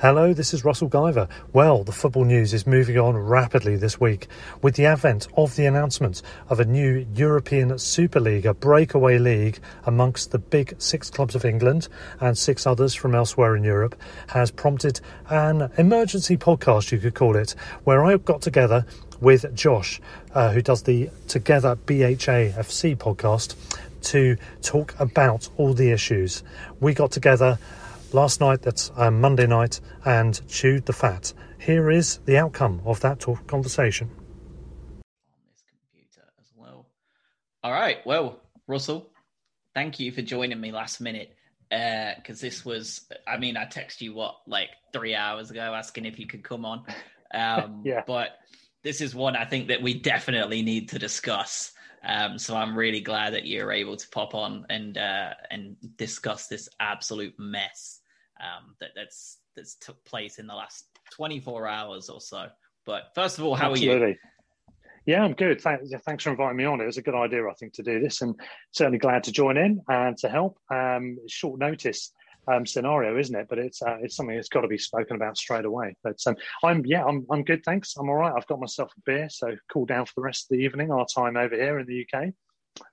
Hello, this is Russell Guyver. Well, the football news is moving on rapidly this week with the advent of the announcement of a new European Super League, a breakaway league amongst the big six clubs of England and six others from elsewhere in Europe, has prompted an emergency podcast, you could call it, where I got together with Josh, uh, who does the Together BHA FC podcast, to talk about all the issues. We got together last night, that's um, Monday night, and chewed the fat. Here is the outcome of that talk conversation. on this computer as well. All right. Well, Russell, thank you for joining me last minute. Because this was, I mean, I texted you what, like three hours ago asking if you could come on. Um, Yeah. But this is one I think that we definitely need to discuss. Um, so I'm really glad that you're able to pop on and uh, and discuss this absolute mess um, that that's that's took place in the last 24 hours or so. But first of all, how are you? Yeah, I'm good. Thanks, thanks for inviting me on. It was a good idea, I think, to do this, and certainly glad to join in and to help. Um, short notice um, scenario, isn't it? But it's uh, it's something that's got to be spoken about straight away. But um, I'm yeah, I'm I'm good. Thanks. I'm all right. I've got myself a beer, so cool down for the rest of the evening. Our time over here in the UK.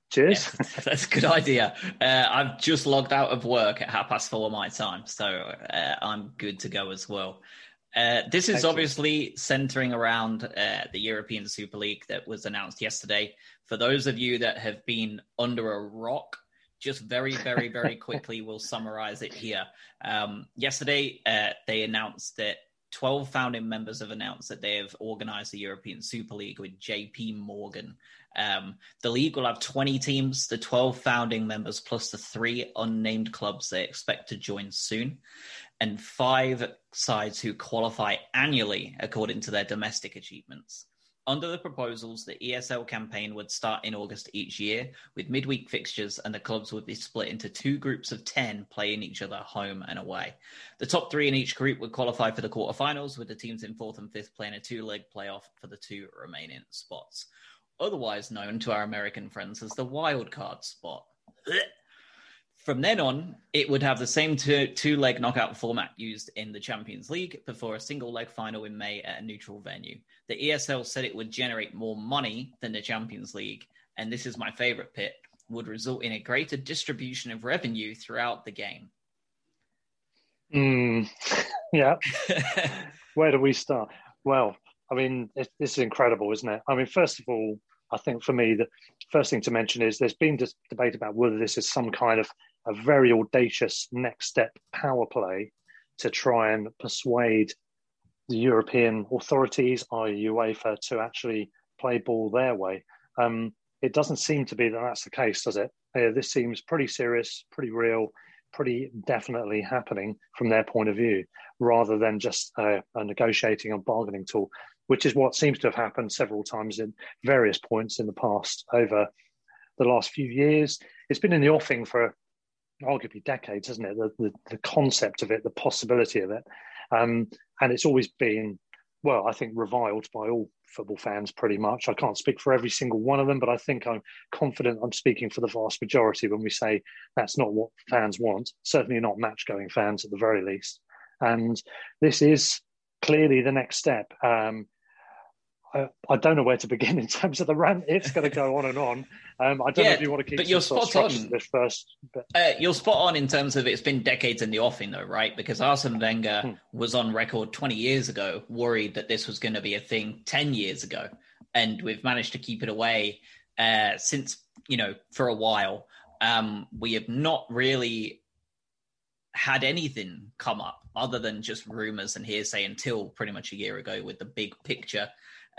Cheers. Yeah, that's a good idea. Uh, I've just logged out of work at half past four my time, so uh, I'm good to go as well. Uh, this is obviously centering around uh, the European Super League that was announced yesterday. For those of you that have been under a rock, just very, very, very quickly, we'll summarize it here. Um, yesterday, uh, they announced that 12 founding members have announced that they have organized the European Super League with JP Morgan. Um, the league will have 20 teams, the 12 founding members, plus the three unnamed clubs they expect to join soon, and five sides who qualify annually according to their domestic achievements. Under the proposals, the ESL campaign would start in August each year with midweek fixtures, and the clubs would be split into two groups of 10 playing each other home and away. The top three in each group would qualify for the quarterfinals, with the teams in fourth and fifth playing a two leg playoff for the two remaining spots, otherwise known to our American friends as the wild card spot. From then on, it would have the same two, two leg knockout format used in the Champions League before a single leg final in May at a neutral venue. The ESL said it would generate more money than the Champions League, and this is my favorite bit, would result in a greater distribution of revenue throughout the game. Mm, yeah. Where do we start? Well, I mean, it, this is incredible, isn't it? I mean, first of all, I think for me, the first thing to mention is there's been this debate about whether this is some kind of a very audacious next step power play to try and persuade the European authorities, i.e., UEFA, to actually play ball their way. Um, it doesn't seem to be that that's the case, does it? Uh, this seems pretty serious, pretty real, pretty definitely happening from their point of view, rather than just uh, a negotiating and bargaining tool, which is what seems to have happened several times in various points in the past over the last few years. It's been in the offing for arguably decades, isn't it? The, the, the concept of it, the possibility of it, um, and it's always been, well, I think reviled by all football fans pretty much. I can't speak for every single one of them, but I think I'm confident I'm speaking for the vast majority when we say that's not what fans want. Certainly not match-going fans at the very least. And this is clearly the next step. Um, I, I, don't know where to begin in terms of the rant. It's going to go on and on. Um, I don't yeah, know if you want to keep. But you're spot on. This first, but... uh, you're spot on in terms of it's been decades in the offing, though, right? Because Arsene Wenger hmm. was on record 20 years ago, worried that this was going to be a thing 10 years ago, and we've managed to keep it away uh, since you know for a while. Um, we have not really had anything come up other than just rumors and hearsay until pretty much a year ago with the big picture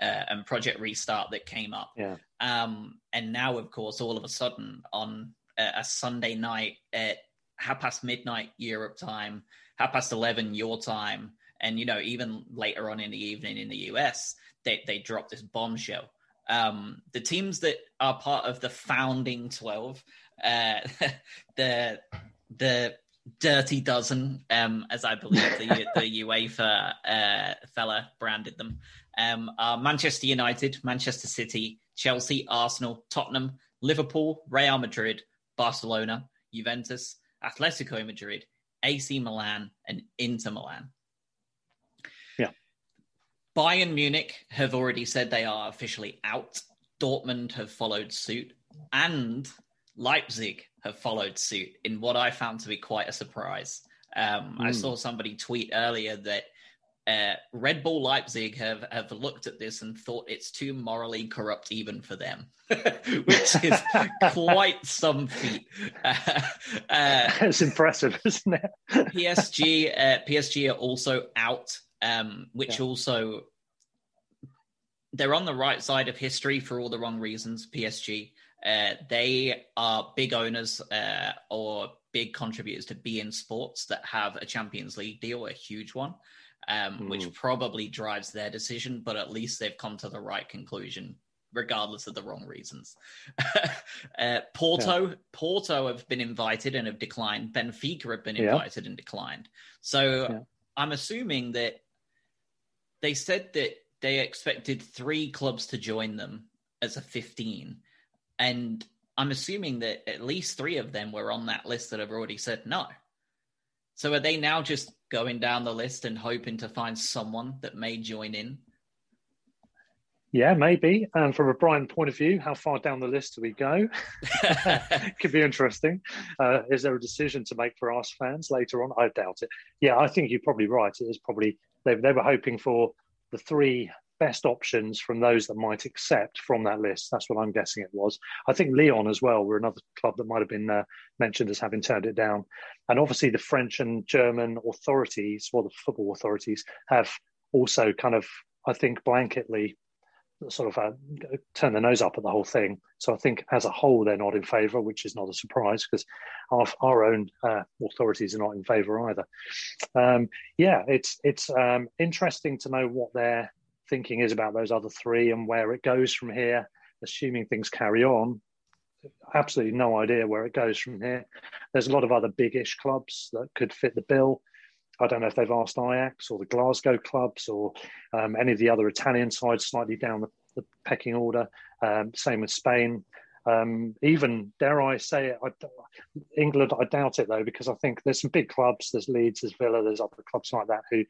uh, and Project Restart that came up. Yeah. Um, and now, of course, all of a sudden on a, a Sunday night at half past midnight Europe time, half past 11 your time, and, you know, even later on in the evening in the US, they, they dropped this bombshell. Um, the teams that are part of the founding 12, uh, the, the dirty dozen, um, as I believe the, the UEFA uh, fella branded them, um, are Manchester United, Manchester City, Chelsea, Arsenal, Tottenham, Liverpool, Real Madrid, Barcelona, Juventus, Atletico Madrid, AC Milan, and Inter Milan. Yeah. Bayern Munich have already said they are officially out. Dortmund have followed suit, and Leipzig have followed suit in what I found to be quite a surprise. Um, mm. I hmm. saw somebody tweet earlier that uh, Red Bull Leipzig have, have looked at this and thought it's too morally corrupt even for them, which is quite some feat. Uh, uh, it's impressive, isn't it? PSG, uh, PSG are also out, um, which yeah. also they're on the right side of history for all the wrong reasons. PSG, uh, they are big owners uh, or big contributors to beIN Sports that have a Champions League deal, a huge one um, mm. which probably drives their decision, but at least they've come to the right conclusion, regardless of the wrong reasons. uh, Porto, yeah. Porto have been invited and have declined. Benfica have been invited yeah. and declined. So yeah. I'm assuming that they said that they expected three clubs to join them as a 15. And I'm assuming that at least three of them were on that list that have already said no. So are they now just going down the list and hoping to find someone that may join in? Yeah, maybe. And from a Brighton point of view, how far down the list do we go? Could be interesting. Uh, is there a decision to make for us fans later on? I doubt it. Yeah, I think you're probably right. It is probably they, they were hoping for the three best options from those that might accept from that list. That's what I'm guessing it was. I think Lyon as well were another club that might have been uh, mentioned as having turned it down. And obviously, the French and German authorities, or the football authorities, have also kind of, I think, blanketly sort of uh, turn their nose up at the whole thing. So I think as a whole, they're not in favour, which is not a surprise because our, our own uh, authorities are not in favour either. Um, yeah, it's it's um, interesting to know what their thinking is about those other three and where it goes from here, assuming things carry on. Absolutely no idea where it goes from here. There's a lot of other big-ish clubs that could fit the bill. I don't know if they've asked Ajax or the Glasgow clubs or um, any of the other Italian sides slightly down the, the pecking order. Um, same with Spain. Um, even dare I say it, I, England, I doubt it though, because I think there's some big clubs. There's Leeds, there's Villa, there's other clubs like that who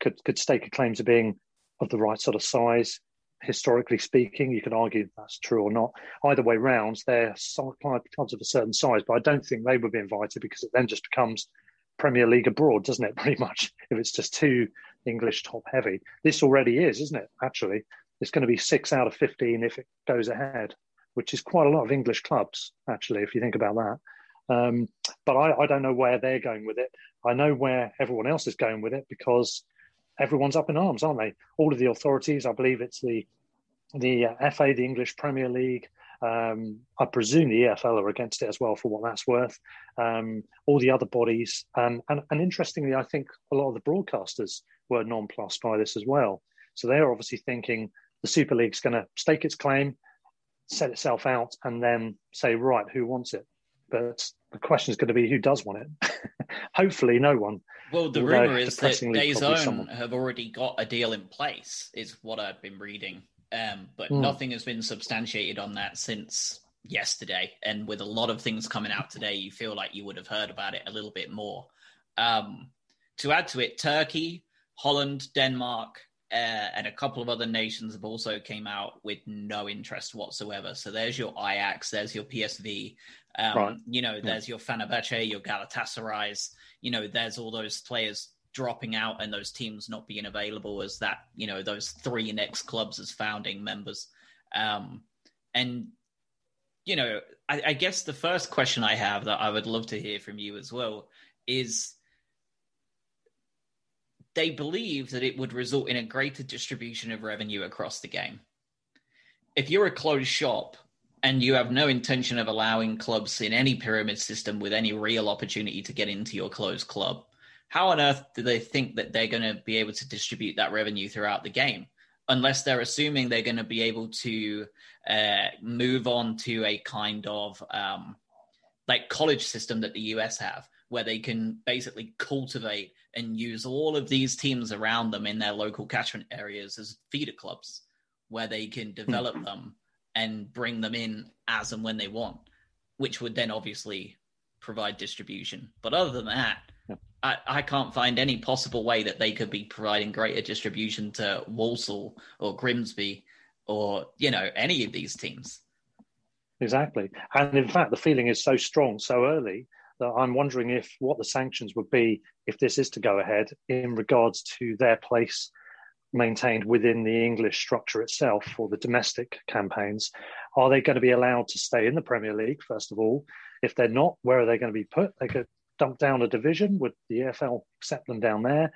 could could stake a claim to being of the right sort of size. Historically speaking, you can argue that's true or not. Either way round, they're clubs of a certain size, but I don't think they would be invited because it then just becomes Premier League abroad, doesn't it? Pretty much, if it's just too English top heavy. This already is, isn't it? Actually, it's going to be six out of 15 if it goes ahead, which is quite a lot of English clubs, actually, if you think about that. Um, but I, I, don't know where they're going with it. I know where everyone else is going with it because everyone's up in arms, aren't they? All of the authorities, I believe it's the the uh, FA, the English Premier League. Um, I presume the EFL are against it as well, for what that's worth. Um, all the other bodies, um, and, and interestingly, I think a lot of the broadcasters were nonplussed by this as well. So they are obviously thinking the Super League's going to stake its claim, set itself out, and then say, right, who wants it? But the question is going to be who does want it. Hopefully, no one. Well, the rumor is that days DAZN have already got a deal in place, is what I've been reading. Um, but mm. nothing has been substantiated on that since yesterday. And with a lot of things coming out today, you feel like you would have heard about it a little bit more. Um, to add to it, Turkey, Holland, Denmark, uh, and a couple of other nations have also came out with no interest whatsoever. So there's your Ajax, there's your PSV, um, right. you know, there's yeah. your Fenerbahce, your Galatasaray, you know, there's all those players dropping out and those teams not being available as that, you know, those three next clubs as founding members. Um, and, you know, I, I guess the first question I have that I would love to hear from you as well is they believe that it would result in a greater distribution of revenue across the game. If you're a closed shop and you have no intention of allowing clubs in any pyramid system with any real opportunity to get into your closed club, how on earth do they think that they're going to be able to distribute that revenue throughout the game? Unless they're assuming they're going to be able to uh, move on to a kind of um, like college system that the US have, where they can basically cultivate and use all of these teams around them in their local catchment areas as feeder clubs where they can develop mm-hmm. them and bring them in as and when they want, which would then obviously provide distribution. But other than that, yeah. I, I can't find any possible way that they could be providing greater distribution to Walsall or Grimsby or, you know, any of these teams. Exactly. And in fact, the feeling is so strong so early that I'm wondering if what the sanctions would be if this is to go ahead in regards to their place maintained within the English structure itself for the domestic campaigns. Are they going to be allowed to stay in the Premier League, first of all? If they're not, where are they going to be put? They could dump down a division. Would the EFL accept them down there?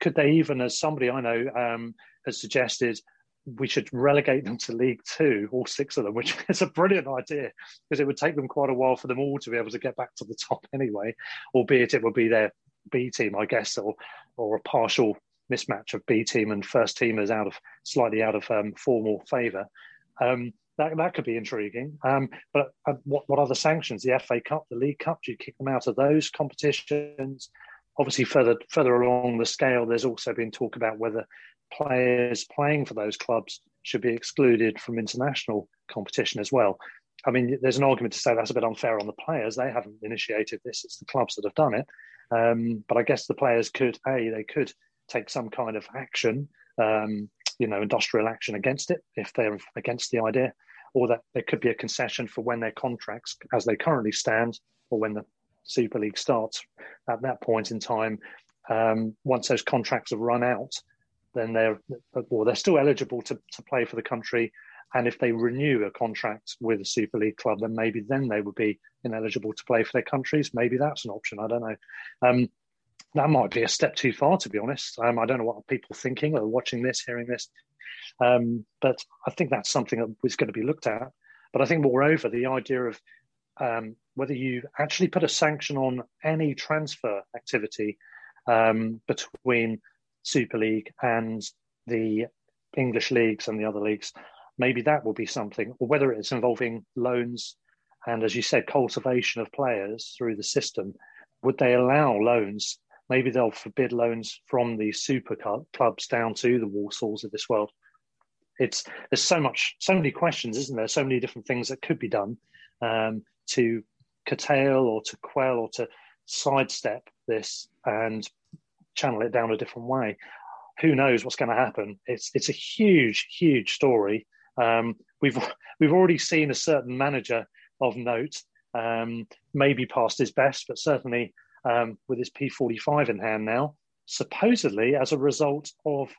Could they even, as somebody I know um, has suggested, we should relegate them to League Two, all six of them, which is a brilliant idea because it would take them quite a while for them all to be able to get back to the top anyway, albeit it would be their B team, I guess, or or a partial mismatch of B team and first teamers out of slightly out of um, formal favour. Um, that that could be intriguing. Um, but uh, what what the sanctions? The FA Cup, the League Cup? Do you kick them out of those competitions? Obviously, further further along the scale, there's also been talk about whether players playing for those clubs should be excluded from international competition as well. I mean, there's an argument to say that's a bit unfair on the players. They haven't initiated this; it's the clubs that have done it. Um, but I guess the players could, a, they could take some kind of action, um, you know, industrial action against it if they're against the idea, or that there could be a concession for when their contracts, as they currently stand, or when the Super League starts at that point in time. Um, once those contracts have run out, then they're or they're still eligible to, to play for the country. And if they renew a contract with a Super League club, then maybe then they would be ineligible to play for their countries. Maybe that's an option. I don't know. Um, that might be a step too far, to be honest. Um, I don't know what people thinking or watching this, hearing this. Um, but I think that's something that was going to be looked at. But I think, moreover, the idea of um, whether you actually put a sanction on any transfer activity um, between Super League and the English leagues and the other leagues, maybe that will be something, or whether it's involving loans and, as you said, cultivation of players through the system. Would they allow loans? Maybe they'll forbid loans from the super clubs down to the Walsalls of this world. It's there's so much, so many questions, isn't there? So many different things that could be done um, to curtail or to quell or to sidestep this and channel it down a different way. Who knows what's going to happen? It's it's a huge, huge story. Um, we've we've already seen a certain manager of note, um, maybe past his best, but certainly um, with his P45 in hand now, supposedly as a result of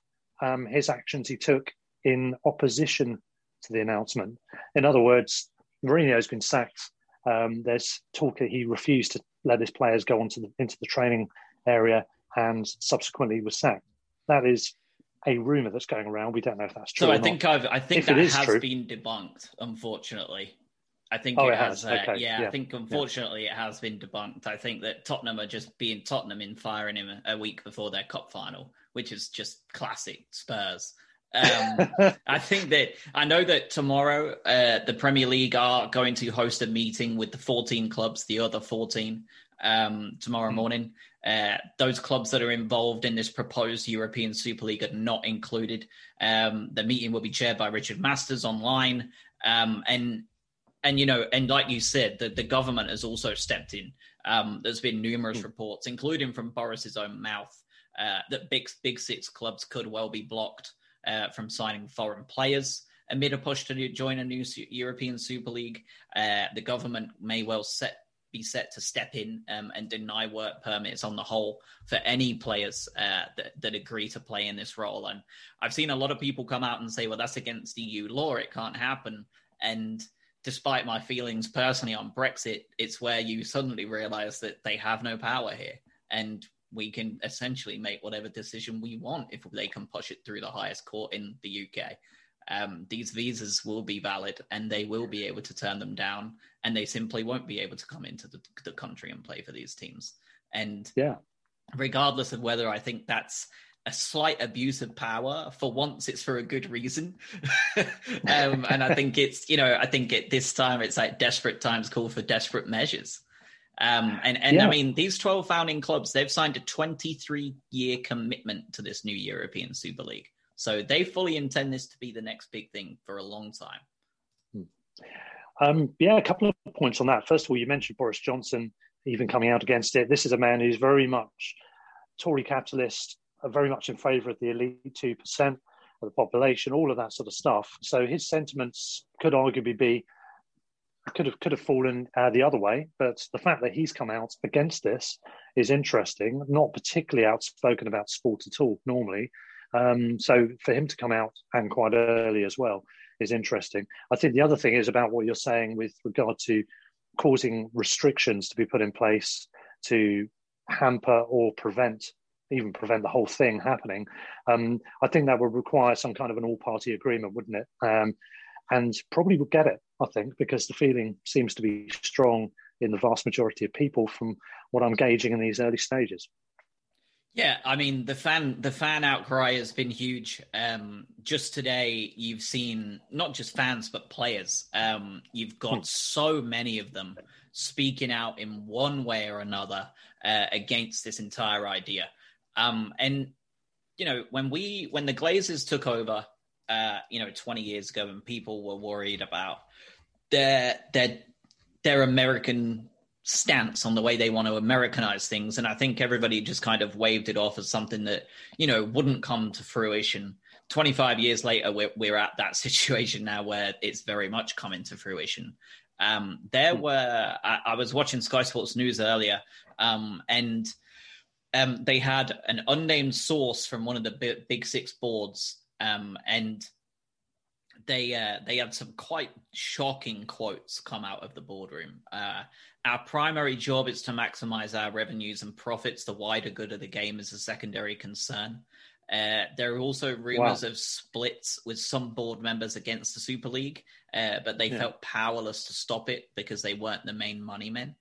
um, his actions he took in opposition to the announcement. In other words, Mourinho's been sacked. Um, there's talk that he refused to let his players go onto the, into the training area and subsequently was sacked. That is a rumor that's going around. We don't know if that's true. So I think I've, I think if that has true, been debunked. Unfortunately, I think oh, it, it, has. has. Uh, yeah, yeah, I think unfortunately yeah. it has been debunked. I think that Tottenham are just being Tottenham in firing him a week before their cup final, which is just classic Spurs. Um, I think that I know that tomorrow uh, the Premier League are going to host a meeting with the 14 clubs, the other 14, um, tomorrow mm. morning. Uh, those clubs that are involved in this proposed European Super League are not included. Um, the meeting will be chaired by Richard Masters online, um, and and you know, and like you said, the, the government has also stepped in. Um, there's been numerous mm. reports, including from Boris's own mouth, uh, that big big six clubs could well be blocked uh, from signing foreign players amid a push to join a new European Super League. Uh, the government may well set be set to step in um, and deny work permits on the whole for any players uh, that, that, agree to play in this role. And I've seen a lot of people come out and say, well, that's against EU law. It can't happen. And despite my feelings personally on Brexit, it's where you suddenly realize that they have no power here. And we can essentially make whatever decision we want if they can push it through the highest court in the UK um, these visas will be valid and they will be able to turn them down and they simply won't be able to come into the, the country and play for these teams and yeah regardless of whether i think that's a slight abuse of power for once it's for a good reason um, and i think it's you know i think at this time it's like desperate times call for desperate measures um, and and yeah. I mean, these 12 founding clubs, they've signed a 23 year commitment to this new European Super League. So they fully intend this to be the next big thing for a long time. Hmm. Um, yeah, a couple of points on that. First of all, you mentioned Boris Johnson even coming out against it. This is a man who's very much Tory capitalist, very much in favour of the elite 2% of the population, all of that sort of stuff. So his sentiments could arguably be could have could have fallen uh, the other way, but the fact that he's come out against this is interesting. Not particularly outspoken about sport at all normally, um, so for him to come out and quite early as well is interesting. I think the other thing is about what you're saying with regard to causing restrictions to be put in place to hamper or prevent even prevent the whole thing happening. Um, I think that would require some kind of an all-party agreement, wouldn't it? Um, and probably would get it, I think, because the feeling seems to be strong in the vast majority of people from what I'm gauging in these early stages. Yeah, I mean the fan the fan outcry has been huge. Um, just today, you've seen not just fans but players. Um, you've got hmm. so many of them speaking out in one way or another uh, against this entire idea. Um, and you know, when we when the Glazers took over, uh, you know, twenty years ago, and people were worried about their their their American stance on the way they want to Americanize things. And I think everybody just kind of waved it off as something that, you know, wouldn't come to fruition. 25 years later, we're, we're at that situation now where it's very much coming to fruition. Um, there were, I, I, was watching Sky Sports News earlier, um, and um, they had an unnamed source from one of the big, big six boards, um, and they uh, they had some quite shocking quotes come out of the boardroom. Uh, our primary job is to maximize our revenues and profits. The wider good of the game is a secondary concern. Uh, there are also rumors wow. of splits with some board members against the Super League, uh, but they yeah. felt powerless to stop it because they weren't the main money men.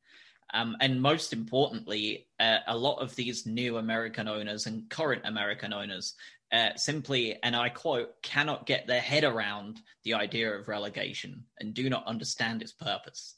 Um, and most importantly, uh, a lot of these new American owners and current American owners uh, simply, and I quote, cannot get their head around the idea of relegation and do not understand its purpose.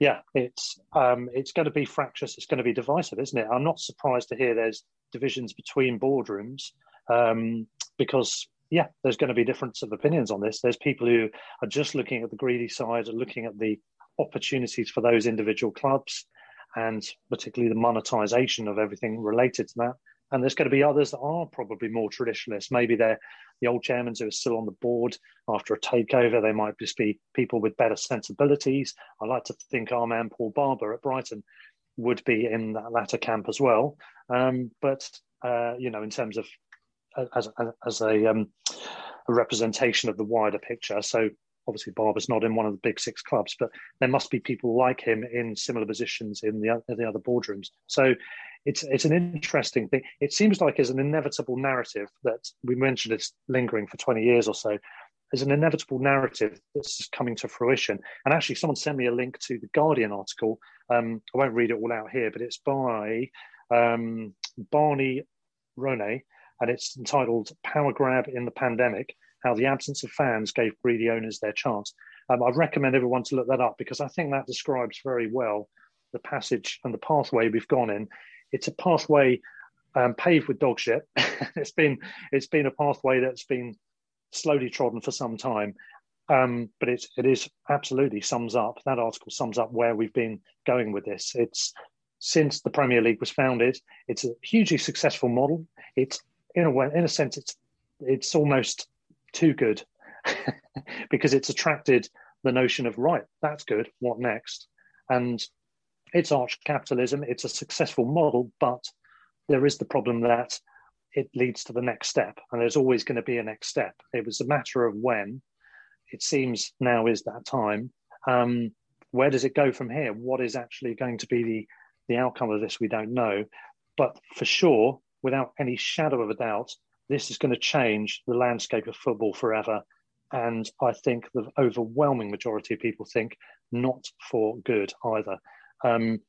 yeah, it's um, it's going to be fractious. It's going to be divisive, isn't it? I'm not surprised to hear there's divisions between boardrooms um, because yeah, there's going to be difference of opinions on this. There's people who are just looking at the greedy side, and looking at the opportunities for those individual clubs, and particularly the monetization of everything related to that. And there's going to be others that are probably more traditionalist. Maybe they're the old chairmen who are still on the board after a takeover. They might just be people with better sensibilities. I like to think our man Paul Barber at Brighton would be in that latter camp as well. Um, but uh, you know, in terms of as as a, um, a representation of the wider picture, so obviously Barber's not in one of the big six clubs, but there must be people like him in similar positions in the, the other boardrooms. So it's it's an interesting thing. It seems like as an inevitable narrative that we mentioned it's lingering for 20 years or so. There's an inevitable narrative that's coming to fruition. And actually, someone sent me a link to the Guardian article. Um, I won't read it all out here, but it's by um, Barney Ronay, and it's entitled Power Grab in the Pandemic How the Absence of Fans Gave Greedy Owners Their Chance. Um, I recommend everyone to look that up because I think that describes very well the passage and the pathway we've gone in. It's a pathway um, paved with dog shit. it's been it's been a pathway that's been slowly trodden for some time, um, but it's it is absolutely sums up that article sums up where we've been going with this. It's since the Premier League was founded, it's a hugely successful model. It's in a way, in a sense, it's it's almost too good because it's attracted the notion of right, that's good. What next? And it's arch capitalism. It's a successful model, but there is the problem that it leads to the next step, and there's always going to be a next step. It was a matter of when. It seems now is that time. Um, where does it go from here? What is actually going to be the the outcome of this? We don't know, but for sure, without any shadow of a doubt, this is going to change the landscape of football forever. And I think the overwhelming majority of people think not for good either. Um,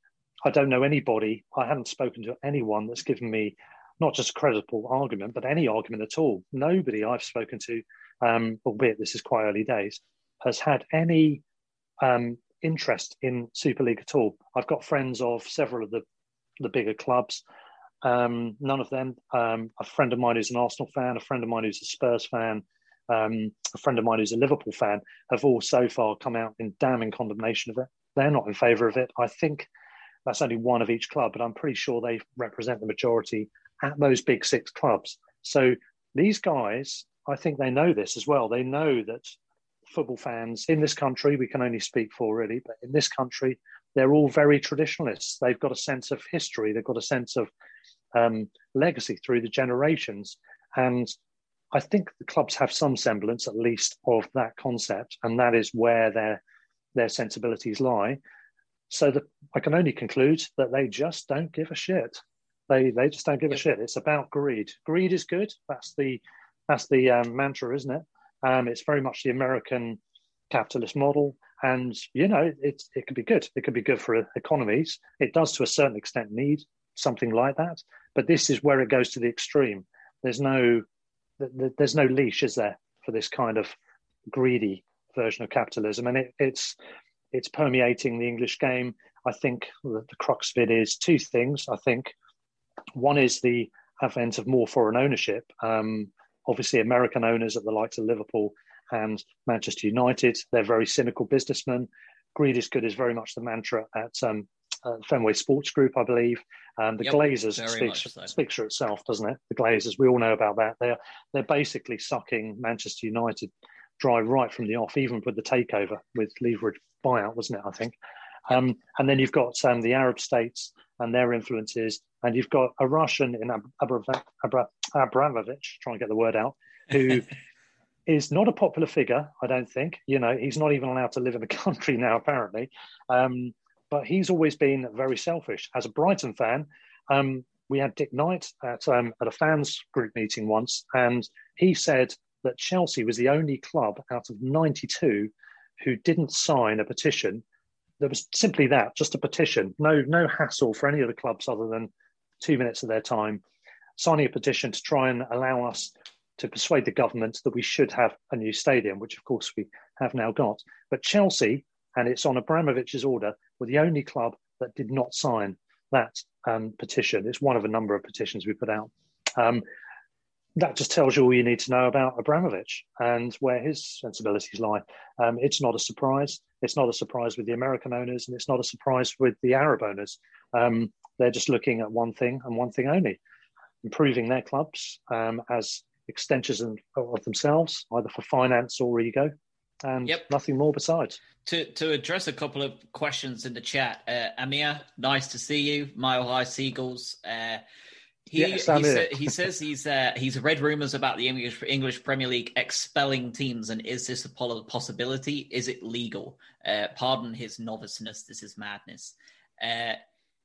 I don't know anybody, I haven't spoken to anyone that's given me not just a credible argument, but any argument at all. Nobody I've spoken to, um, albeit this is quite early days, has had any um, interest in Super League at all. I've got friends of several of the, the bigger clubs. Um, none of them. Um, a friend of mine who's an Arsenal fan, a friend of mine who's a Spurs fan, um, a friend of mine who's a Liverpool fan, have all so far come out in damning condemnation of it. They're not in favour of it. I think that's only one of each club, but I'm pretty sure they represent the majority at those big six clubs. So these guys, I think they know this as well. They know that football fans in this country, we can only speak for really, but in this country, they're all very traditionalists. They've got a sense of history, they've got a sense of um, legacy through the generations. And I think the clubs have some semblance, at least, of that concept, and that is where their their sensibilities lie. So that I can only conclude that they just don't give a shit. They they just don't give a shit. It's about greed. Greed is good. That's the that's the um, mantra, isn't it? Um, it's very much the American capitalist model, and you know it it can be good. It can be good for economies. It does to a certain extent need something like that, but this is where it goes to the extreme. There's no there's no leash, is there, for this kind of greedy version of capitalism, and it, it's it's permeating the English game. I think the, the crux of it is two things. I think one is the advent of more foreign ownership. Um, obviously, American owners at the likes of Liverpool and Manchester United, they're very cynical businessmen. Greed is good is very much the mantra at um, uh, Fenway Sports Group, I believe. Um, the yep, Glazers speaks, so. speaks for itself, doesn't it? The Glazers, we all know about that. They're they're basically sucking Manchester United dry right from the off, even with the takeover with leverage buyout, wasn't it? I think. Um, and then you've got um, the Arab states and their influences, and you've got a Russian in Ab- Abramovich, trying to get the word out, who is not a popular figure, I don't think. You know, he's not even allowed to live in the country now, apparently. Um, but he's always been very selfish. As a Brighton fan, um, we had Dick Knight at, um, at a fans group meeting once, and he said that Chelsea was the only club out of 92 who didn't sign a petition. There was simply that, just a petition, no no hassle for any of the clubs other than two minutes of their time, signing a petition to try and allow us to persuade the government that we should have a new stadium, which of course we have now got. But Chelsea, and it's on Abramovich's order, were the only club that did not sign that um, petition. It's one of a number of petitions we put out. Um, that just tells you all you need to know about Abramovich and where his sensibilities lie. Um, it's not a surprise. It's not a surprise with the American owners, and it's not a surprise with the Arab owners. Um, they're just looking at one thing and one thing only: improving their clubs um, as extensions of themselves, either for finance or ego, and yep. nothing more besides. To to address a couple of questions in the chat, uh, Amir, nice to see you. Mile High Seagulls. Uh, he, yes, he, sa- he, says he's uh, he's read rumors about the English English Premier League expelling teams, and is this a possibility? Is it legal? Uh, pardon his noviceness. This is madness. Uh,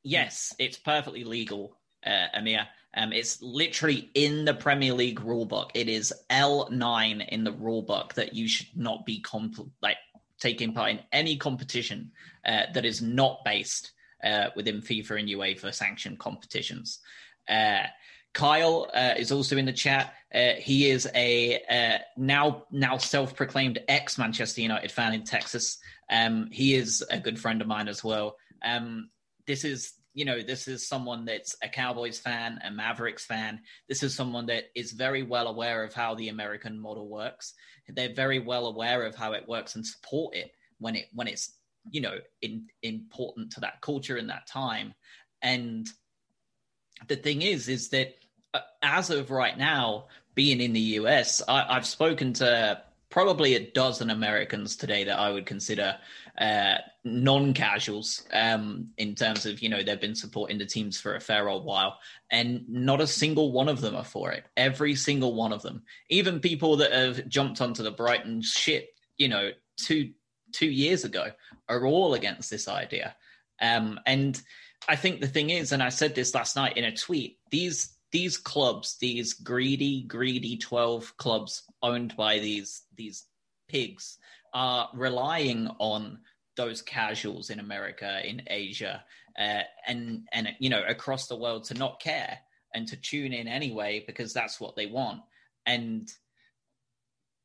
yes, it's perfectly legal, uh, Amir. Um, it's literally in the Premier League rulebook. It is L nine in the rulebook that you should not be like taking part in any competition uh, that is not based uh, within FIFA and UEFA sanctioned competitions. Uh, Kyle uh, is also in the chat. Uh, he is a uh, now now self proclaimed ex Manchester United fan in Texas. Um, he is a good friend of mine as well. Um, this is you know this is someone that's a Cowboys fan, a Mavericks fan. This is someone that is very well aware of how the American model works. They're very well aware of how it works and support it when it when it's you know in, important to that culture in that time. And the thing is, is that uh, as of right now, being in the US, I, I've spoken to probably a dozen Americans today that I would consider uh, non-casuals um, in terms of you know they've been supporting the teams for a fair old while, and not a single one of them are for it. Every single one of them, even people that have jumped onto the Brighton ship, you know, two two years ago, are all against this idea. Um, and I think the thing is, and I said this last night in a tweet, these these clubs, these greedy, greedy twelve clubs owned by these these pigs, are relying on those casuals in America, in Asia, uh, and and you know across the world to not care and to tune in anyway because that's what they want. And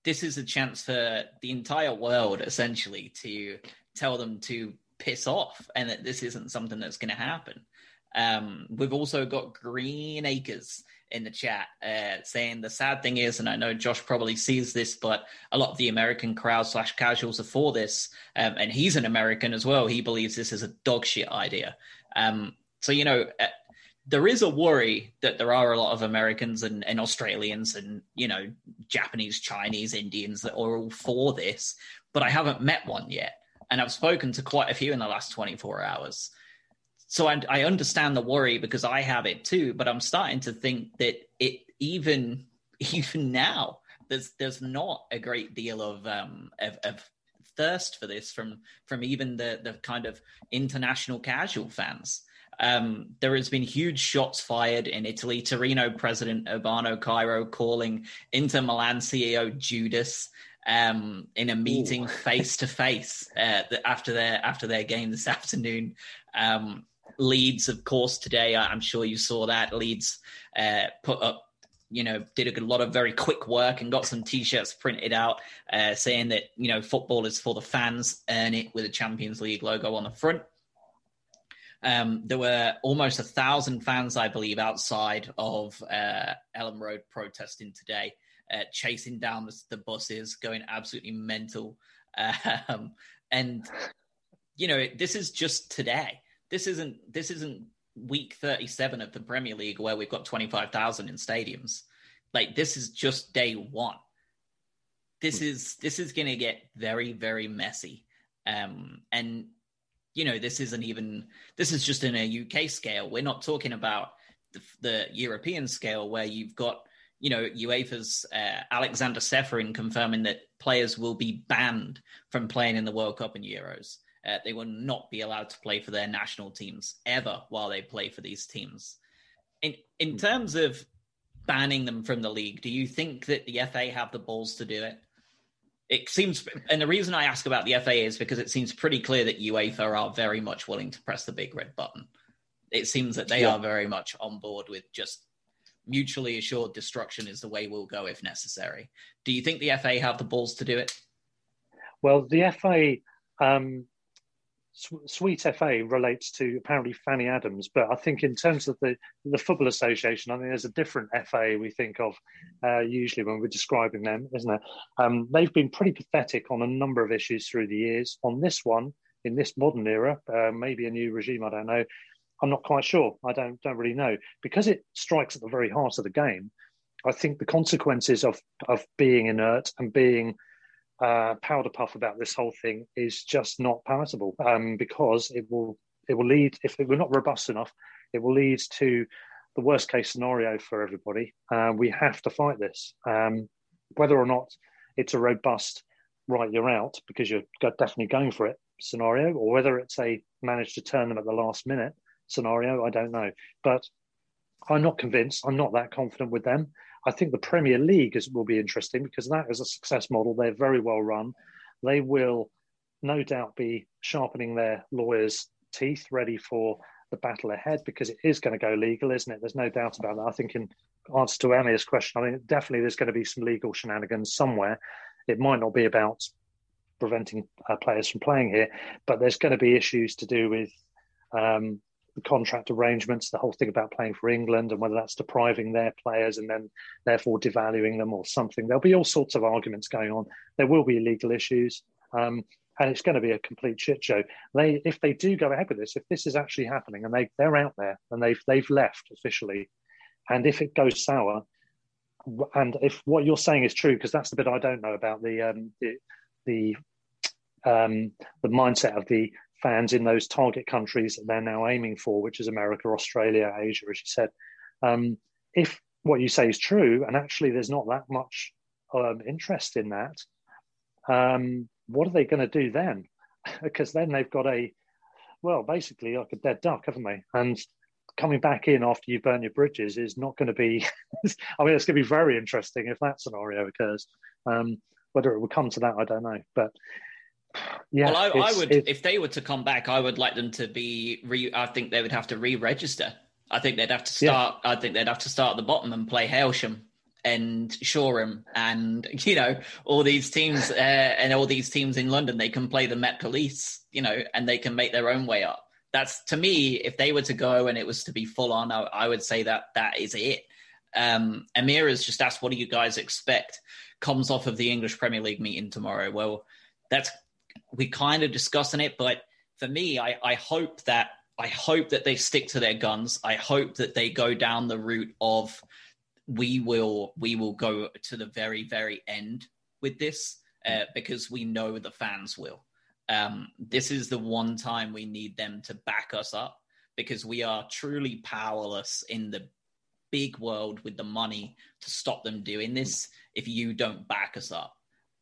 this is a chance for the entire world essentially to tell them to piss off and that this isn't something that's going to happen. Um, we've also got Green Acres in the chat uh, saying the sad thing is, and I know Josh probably sees this, but a lot of the American crowd slash casuals are for this, um, and he's an American as well. He believes this is a dog shit idea. Um, so you know, uh, there is a worry that there are a lot of Americans and, and Australians and you know Japanese, Chinese, Indians that are all for this, but I haven't met one yet, and I've spoken to quite a few in the last twenty four hours so I, I understand the worry because I have it too, but I'm starting to think that it even even now there's there's not a great deal of um of, of thirst for this from from even the the kind of international casual fans. Um, there has been huge shots fired in Italy. Torino president Urbano Cairo calling Inter Milan CEO Judas um, in a meeting face to face after their after their game this afternoon. Um, Leeds, of course, today, I'm sure you saw that. Leeds uh, put up you know, did a lot of very quick work and got some T-shirts printed out uh, saying that you know football is for the fans, earn it with a Champions League logo on the front. Um, there were almost a thousand fans, I believe, outside of uh, Elland Road protesting today, uh, chasing down the, the, buses, going absolutely mental. Um, and you know, this is just today this isn't this isn't week 37 of the Premier League where we've got 25,000 in stadiums. Like this is just day 1. This is this is going to get very very messy. Um and you know, this isn't even this is just in a UK scale. We're not talking about the, the European scale where you've got you know, UEFA's uh, Aleksander Čeferin confirming that players will be banned from playing in the World Cup and Euros. Uh, they will not be allowed to play for their national teams ever while they play for these teams. In in hmm. terms of banning them from the league, do you think that the FA have the balls to do it? It seems, and the reason I ask about the FA is because it seems pretty clear that UEFA are very much willing to press the big red button. It seems that they yeah. are very much on board with just mutually assured destruction is the way we'll go if necessary. Do you think the FA have the balls to do it? Well, the FA um, Sweet FA relates to apparently Fanny Adams, but I think in terms of the the Football Association, I think there's a different FA we think of uh, usually when we're describing them, isn't it? Um, they've been pretty pathetic on a number of issues through the years. On this one, in this modern era, uh, maybe a new regime, I don't know. I'm not quite sure. I don't don't really know because it strikes at the very heart of the game. I think the consequences of of being inert and being uh, powder puff about this whole thing is just not palatable um, because it will it will lead if we're not robust enough, it will lead to the worst case scenario for everybody. Uh, we have to fight this, um, whether or not it's a robust right you're out because you're definitely going for it scenario, or whether it's a manage to turn them at the last minute scenario. I don't know, but I'm not convinced. I'm not that confident with them. I think the Premier League is, will be interesting because that is a success model. They're very well run. They will no doubt be sharpening their lawyers' teeth, ready for the battle ahead because it is going to go legal, isn't it? There's no doubt about that. I think in answer to Emir's question, I mean, definitely there's going to be some legal shenanigans somewhere. It might not be about preventing uh, players from playing here, but there's going to be issues to do with um, the contract arrangements, the whole thing about playing for England and whether that's depriving their players and then therefore devaluing them or something. There'll be all sorts of arguments going on. There will be legal issues. Um, and it's going to be a complete shit show. They, if they do go ahead with this, if this is actually happening and they they're out there and they've they've left officially, and if it goes sour, and if what you're saying is true, because that's the bit I don't know about the um, the the, um, the mindset of the fans in those target countries that they're now aiming for, which is America, Australia, Asia, as you said. Um, if what you say is true, and actually there's not that much um, interest in that, um, what are they going to do then? because then they've got a, well, basically like a dead duck, haven't they? And coming back in after you've burned your bridges is not going to be. I mean, it's going to be very interesting if that scenario occurs. Um, whether it will come to that, I don't know. But yeah, well, I, I would if they were to come back, I would like them to be. Re, I think they would have to re-register. I think they'd have to start. Yeah. I think they'd have to start at the bottom and play Hailsham and Shoreham and you know all these teams uh, and all these teams in London. They can play the Met Police, you know, and they can make their own way up. That's to me, if they were to go and it was to be full on, I, I would say that that is it. Um, Amir has just asked, "What do you guys expect?" Comes off of the English Premier League meeting tomorrow. Well, that's we kind of discussing it, but for me, I, I hope that I hope that they stick to their guns. I hope that they go down the route of we will we will go to the very very end with this uh, because we know the fans will. Um, this is the one time we need them to back us up because we are truly powerless in the big world with the money to stop them doing this if you don't back us up.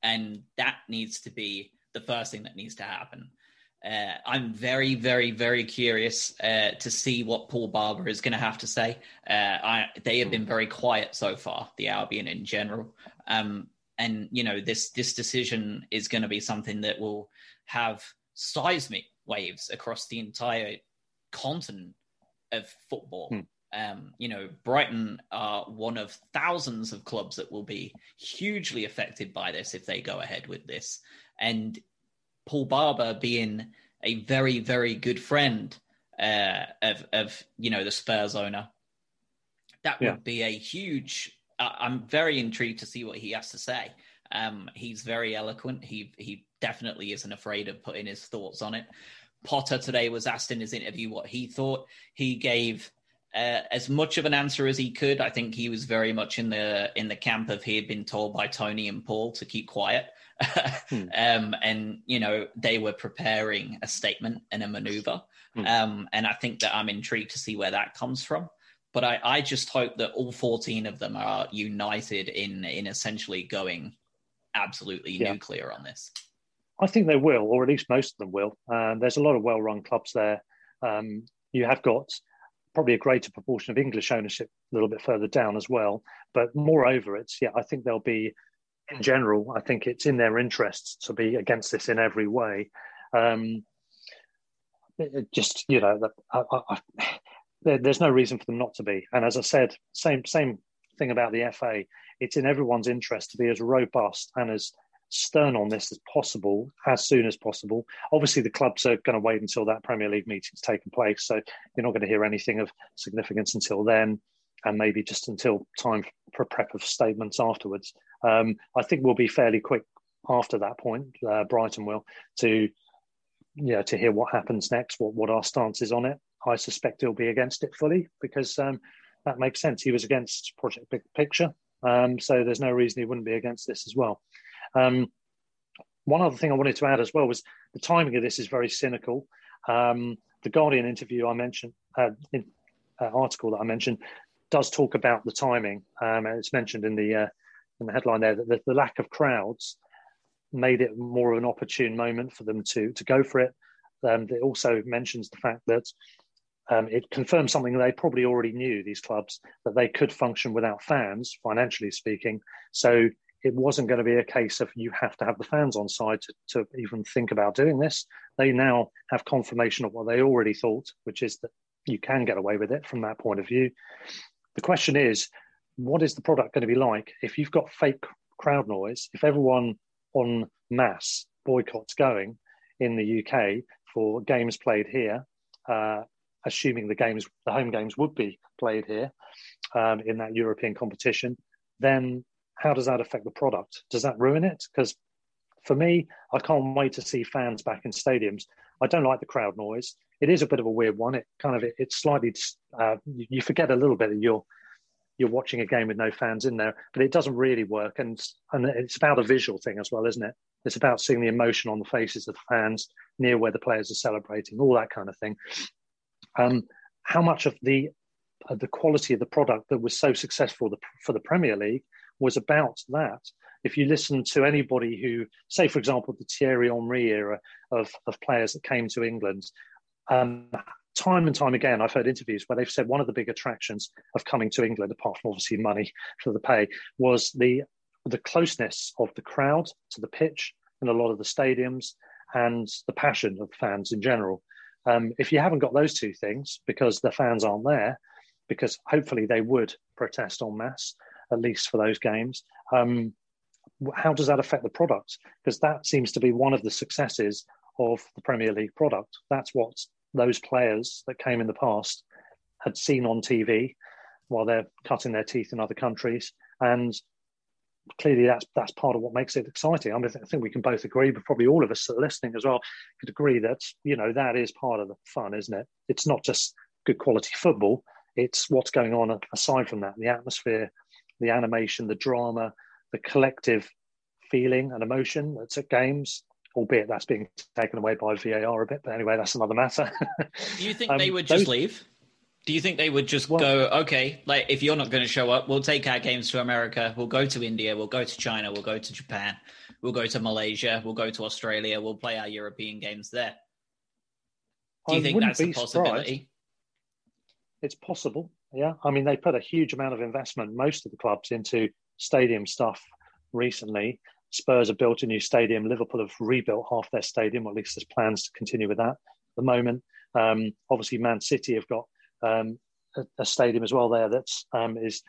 And that needs to be the first thing that needs to happen. Uh, I'm very, very, very curious uh, to see what Paul Barber is going to have to say. Uh, I, they have been very quiet so far, the Albion in general, um, and you know this this decision is going to be something that will have seismic waves across the entire continent of football. Hmm. Um, you know, Brighton are one of thousands of clubs that will be hugely affected by this if they go ahead with this and Paul Barber being a very, very good friend uh, of, of, you know, the Spurs owner, that would yeah. be a huge. Uh, I'm very intrigued to see what he has to say. Um, he's very eloquent. He he definitely isn't afraid of putting his thoughts on it. Potter today was asked in his interview what he thought. He gave uh, as much of an answer as he could. I think he was very much in the in the camp of he had been told by Tony and Paul to keep quiet hmm. um, and you know they were preparing a statement and a maneuver. Hmm. Um, and I think that I'm intrigued to see where that comes from. But I, I just hope that all 14 of them are united in in essentially going absolutely yeah. nuclear on this. I think they will, or at least most of them will. Um, there's a lot of well-run clubs there. Um, you have got probably a greater proportion of English ownership a little bit further down as well. But moreover, it's yeah, I think there'll be in general, I think it's in their interests to be against this in every way. Um, just you know, I, I, I, there's no reason for them not to be. And as I said, same same thing about the FA. It's in everyone's interest to be as robust and as stern on this as possible, as soon as possible. Obviously, the clubs are going to wait until that Premier League meeting's taken place, so you're not going to hear anything of significance until then, and maybe just until time for prep of statements afterwards. Um, I think we'll be fairly quick after that point. Uh, Brighton will to yeah to hear what happens next, what what our stance is on it. I suspect he'll be against it fully because um, that makes sense. He was against Project Big Picture, um, so there's no reason he wouldn't be against this as well. Um, one other thing I wanted to add as well was the timing of this is very cynical. Um, the Guardian interview I mentioned, uh, in, uh, article that I mentioned, does talk about the timing. Um, it's mentioned in the uh, in the headline there that the, the, lack of crowds made it more of an opportune moment for them to to go for it. Um, it also mentions the fact that um, it confirms something they probably already knew. These clubs that they could function without fans, financially speaking. So it wasn't going to be a case of you have to have the fans on side to, to even think about doing this. They now have confirmation of what they already thought, which is that you can get away with it from that point of view. The question is, what is the product going to be like if you've got fake crowd noise? If everyone on mass boycotts going in the UK for games played here, uh, assuming the games, the home games would be played here um, in that European competition, then how does that affect the product? Does that ruin it? Because for me, I can't wait to see fans back in stadiums. I don't like the crowd noise. It is a bit of a weird one. It kind of it, it's slightly uh, you forget a little bit that you're you're watching a game with no fans in there, but it doesn't really work. And and it's about a visual thing as well, isn't it? It's about seeing the emotion on the faces of the fans near where the players are celebrating, all that kind of thing. Um, how much of the the quality of the product that was so successful for the Premier League was about that. If you listen to anybody who, say, for example, the Thierry Henry era of, of players that came to England, um, time and time again, I've heard interviews where they've said one of the big attractions of coming to England, apart from obviously money for the pay, was the the closeness of the crowd to the pitch in a lot of the stadiums and the passion of fans in general. Um, if you haven't got those two things, because the fans aren't there, because hopefully they would protest en masse, at least for those games. Um, how does that affect the product? Because that seems to be one of the successes of the Premier League product. That's what those players that came in the past had seen on TV while they're cutting their teeth in other countries, and clearly that's that's part of what makes it exciting. I mean, I think we can both agree, but probably all of us that are listening as well could agree that you know that is part of the fun, isn't it? It's not just good quality football; it's what's going on aside from that, the atmosphere, the animation, the drama, the collective feeling and emotion that's at games, albeit that's being taken away by VAR a bit. But anyway, that's another matter. Do you think um, they would just those... leave? Do you think they would just well, go, okay, like if you're not going to show up, we'll take our games to America, we'll go to India, we'll go to China, we'll go to Japan, we'll go to Malaysia, we'll go to Australia, we'll play our European games there? Do you I think that's a possibility? Surprised. It's possible. Yeah. I mean, they put a huge amount of investment, most of the clubs, into stadium stuff recently. Spurs have built a new stadium. Liverpool have rebuilt half their stadium, or at least there's plans to continue with that at the moment. Um, obviously, Man City have got um, a, a, stadium as well there that's um, is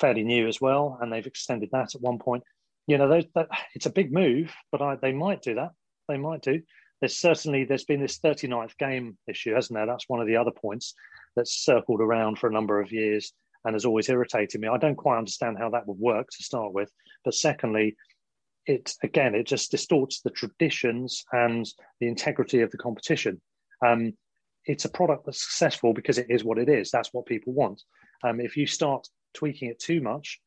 fairly new as well, and they've extended that at one point. You know, that, it's a big move, but I, they might do that. They might do. There's certainly there's been this 39th game issue, hasn't there? That's one of the other points that's circled around for a number of years and has always irritated me. I don't quite understand how that would work to start with, but secondly, it again it just distorts the traditions and the integrity of the competition. Um, it's a product that's successful because it is what it is. That's what people want. Um, if you start tweaking it too much,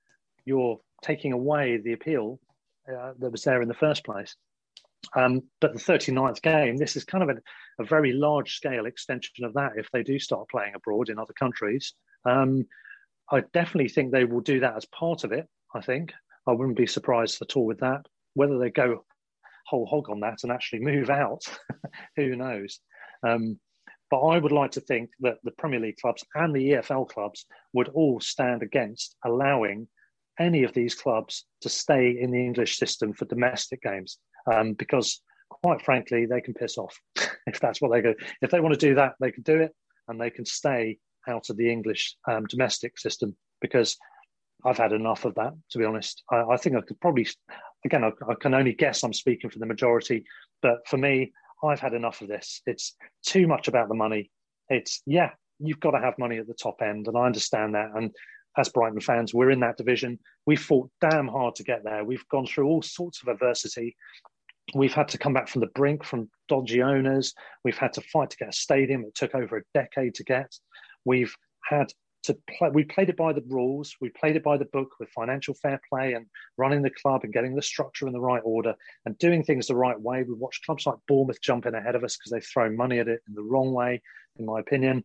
you're taking away the appeal uh, that was there in the first place. Um, but the 39th game, this is kind of a, a, very large scale extension of that if they do start playing abroad in other countries. Um, I definitely think they will do that as part of it. I think I wouldn't be surprised at all with that. Whether they go whole hog on that and actually move out, who knows? Um, but I would like to think that the Premier League clubs and the EFL clubs would all stand against allowing any of these clubs to stay in the English system for domestic games, um, because quite frankly, they can piss off if that's what they go. If they want to do that, they can do it, and they can stay out of the English um, domestic system because I've had enough of that, to be honest. I, I think I could probably, again, I, I, can only guess I'm speaking for the majority, but for me, I've had enough of this. It's too much about the money. It's, yeah, you've got to have money at the top end, and I understand that. And as Brighton fans, we're in that division. We've fought damn hard to get there. We've gone through all sorts of adversity. We've had to come back from the brink from dodgy owners. We've had to fight to get a stadium. It took over a decade to get. We've had to play. We played it by the rules. We played it by the book with financial fair play and running the club and getting the structure in the right order and doing things the right way. We watched clubs like Bournemouth jump in ahead of us because they've thrown money at it in the wrong way, in my opinion.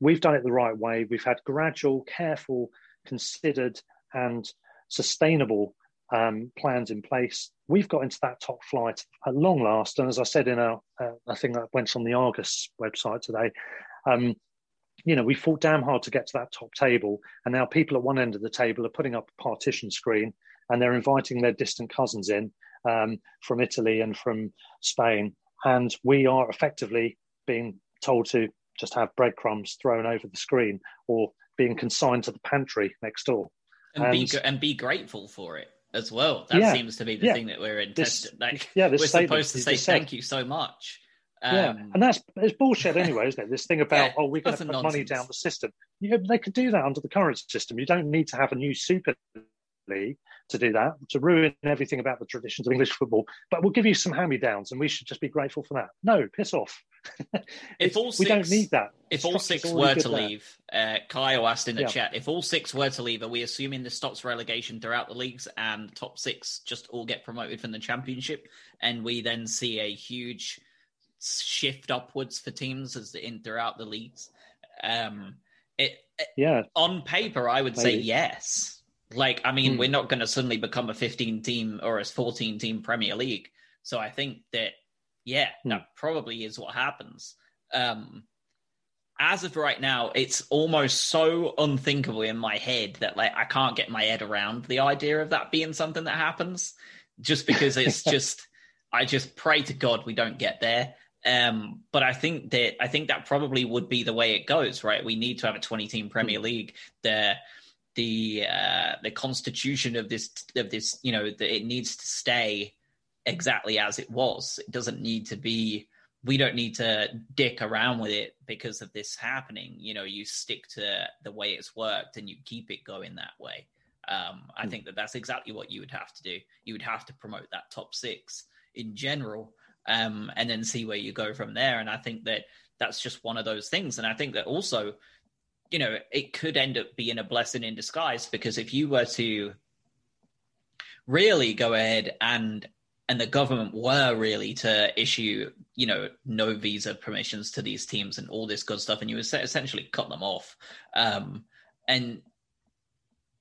We've done it the right way. We've had gradual, careful, considered, and sustainable um, plans in place. We've got into that top flight at long last. And as I said in a, uh, I think that went on the Argus website today, um, you know, we fought damn hard to get to that top table. And now people at one end of the table are putting up a partition screen and they're inviting their distant cousins in um, from Italy and from Spain. And we are effectively being told to just have breadcrumbs thrown over the screen or being consigned to the pantry next door. And, and be and be grateful for it as well. That yeah, seems to be the yeah. thing that we're in. This, like, yeah, we're supposed to say thank you so much. Um, yeah, and that's it's bullshit anyway, isn't it? This thing about yeah, oh, we're going to put nonsense. money down the system. You know, they could do that under the current system. You don't need to have a new super league to do that to ruin everything about the traditions of English football. But we'll give you some hand me downs, and we should just be grateful for that. No, piss off. if all six, we don't need that. If all six were to leave, uh, Kyle asked in the yeah. chat, if all six were to leave, are we assuming this stops relegation throughout the leagues and top six just all get promoted from the championship, and we then see a huge shift upwards for teams as in throughout the leagues? Um, it, yeah. On paper, I would Maybe. say yes. Like, I mean, mm. we're not going to suddenly become a 15 team or a 14 team Premier League. So I think that, yeah, mm. that probably is what happens. Um, as of right now, it's almost so unthinkable in my head that like I can't get my head around the idea of that being something that happens. Just because it's just, I just pray to God we don't get there. Um, but I think that I think that probably would be the way it goes, right? We need to have a 20 team Premier hmm. League. There, the uh, the constitution of this of this you know that it needs to stay exactly as it was it doesn't need to be we don't need to dick around with it because of this happening you know you stick to the way it's worked and you keep it going that way um, i think that that's exactly what you would have to do you would have to promote that top six in general um, and then see where you go from there and i think that that's just one of those things and i think that also you know, it could end up being a blessing in disguise because if you were to really go ahead and and the government were really to issue, you know, no visa permissions to these teams and all this good stuff, and you essentially cut them off. Um, and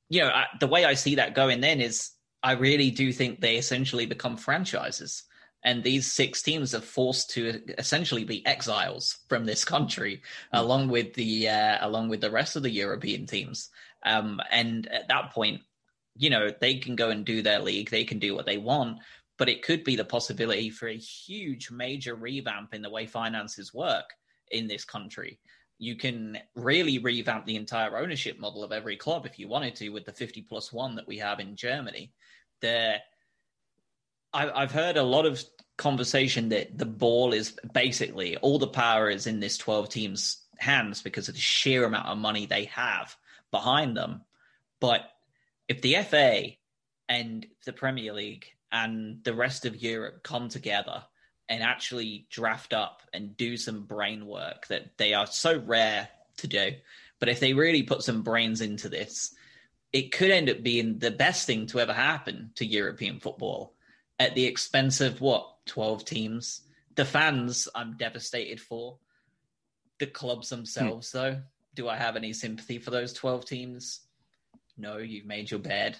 you know, I, the way I see that going then is, I really do think they essentially become franchises and these six teams are forced to essentially be exiles from this country, along with the uh, along with the rest of the European teams. Um, and at that point, you know, they can go and do their league, they can do what they want, but it could be the possibility for a huge, major revamp in the way finances work in this country. You can really revamp the entire ownership model of every club if you wanted to, with the 50 plus one that we have in Germany. There I, have heard a lot of conversation that the ball is basically all the power is in this 12 teams' hands because of the sheer amount of money they have behind them. But if the FA and the Premier League and the rest of Europe come together and actually draft up and do some brain work that they are so rare to do, but if they really put some brains into this, it could end up being the best thing to ever happen to European football at the expense of what 12 teams the fans i'm devastated for the clubs themselves hmm. though do i have any sympathy for those 12 teams no you've made your bed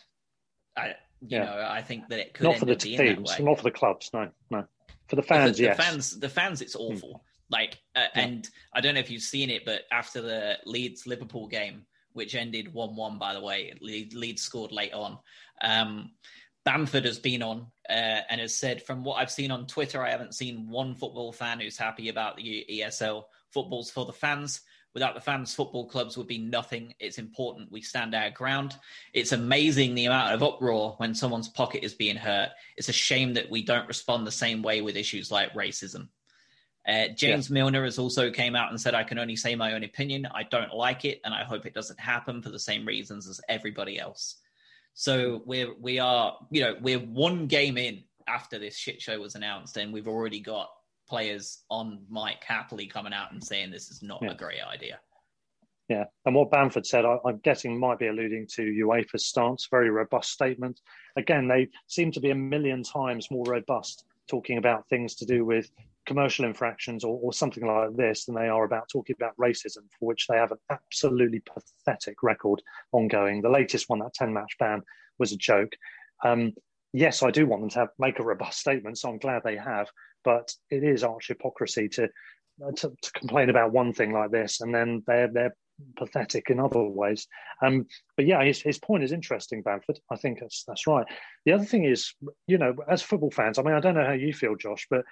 i you yeah. know i think that it could not for the teams not for the clubs no no for the fans the, yes. the fans the fans it's hmm. awful like uh, yeah. and i don't know if you've seen it but after the leeds liverpool game which ended 1-1 by the way leeds scored late on um, Bamford has been on uh, and has said, from what I've seen on Twitter, I haven't seen one football fan who's happy about the ESL. Football's for the fans. Without the fans, football clubs would be nothing. It's important we stand our ground. It's amazing the amount of uproar when someone's pocket is being hurt. It's a shame that we don't respond the same way with issues like racism. Uh, James yeah. Milner has also came out and said, "I can only say my own opinion. I don't like it, and I hope it doesn't happen for the same reasons as everybody else." So we're we are you know we're one game in after this shit show was announced, and we've already got players on mic happily coming out and saying this is not yeah. a great idea. Yeah, and what Bamford said, I, am guessing might be alluding to UEFA's stance. Very robust statement. Again, they seem to be a million times more robust talking about things to do with commercial infractions or, or, something like this than they are about talking about racism, for which they have an absolutely pathetic record ongoing. The latest one, that 10 match ban, was a joke. Um, yes, I do want them to have, make a robust statement, so I'm glad they have, but it is arch hypocrisy to, to, to complain about one thing like this and then they're, they're pathetic in other ways. Um, but yeah, his, his point is interesting, Bamford. I think that's that's right. The other thing is, you know, as football fans, I mean, I don't know how you feel, Josh, but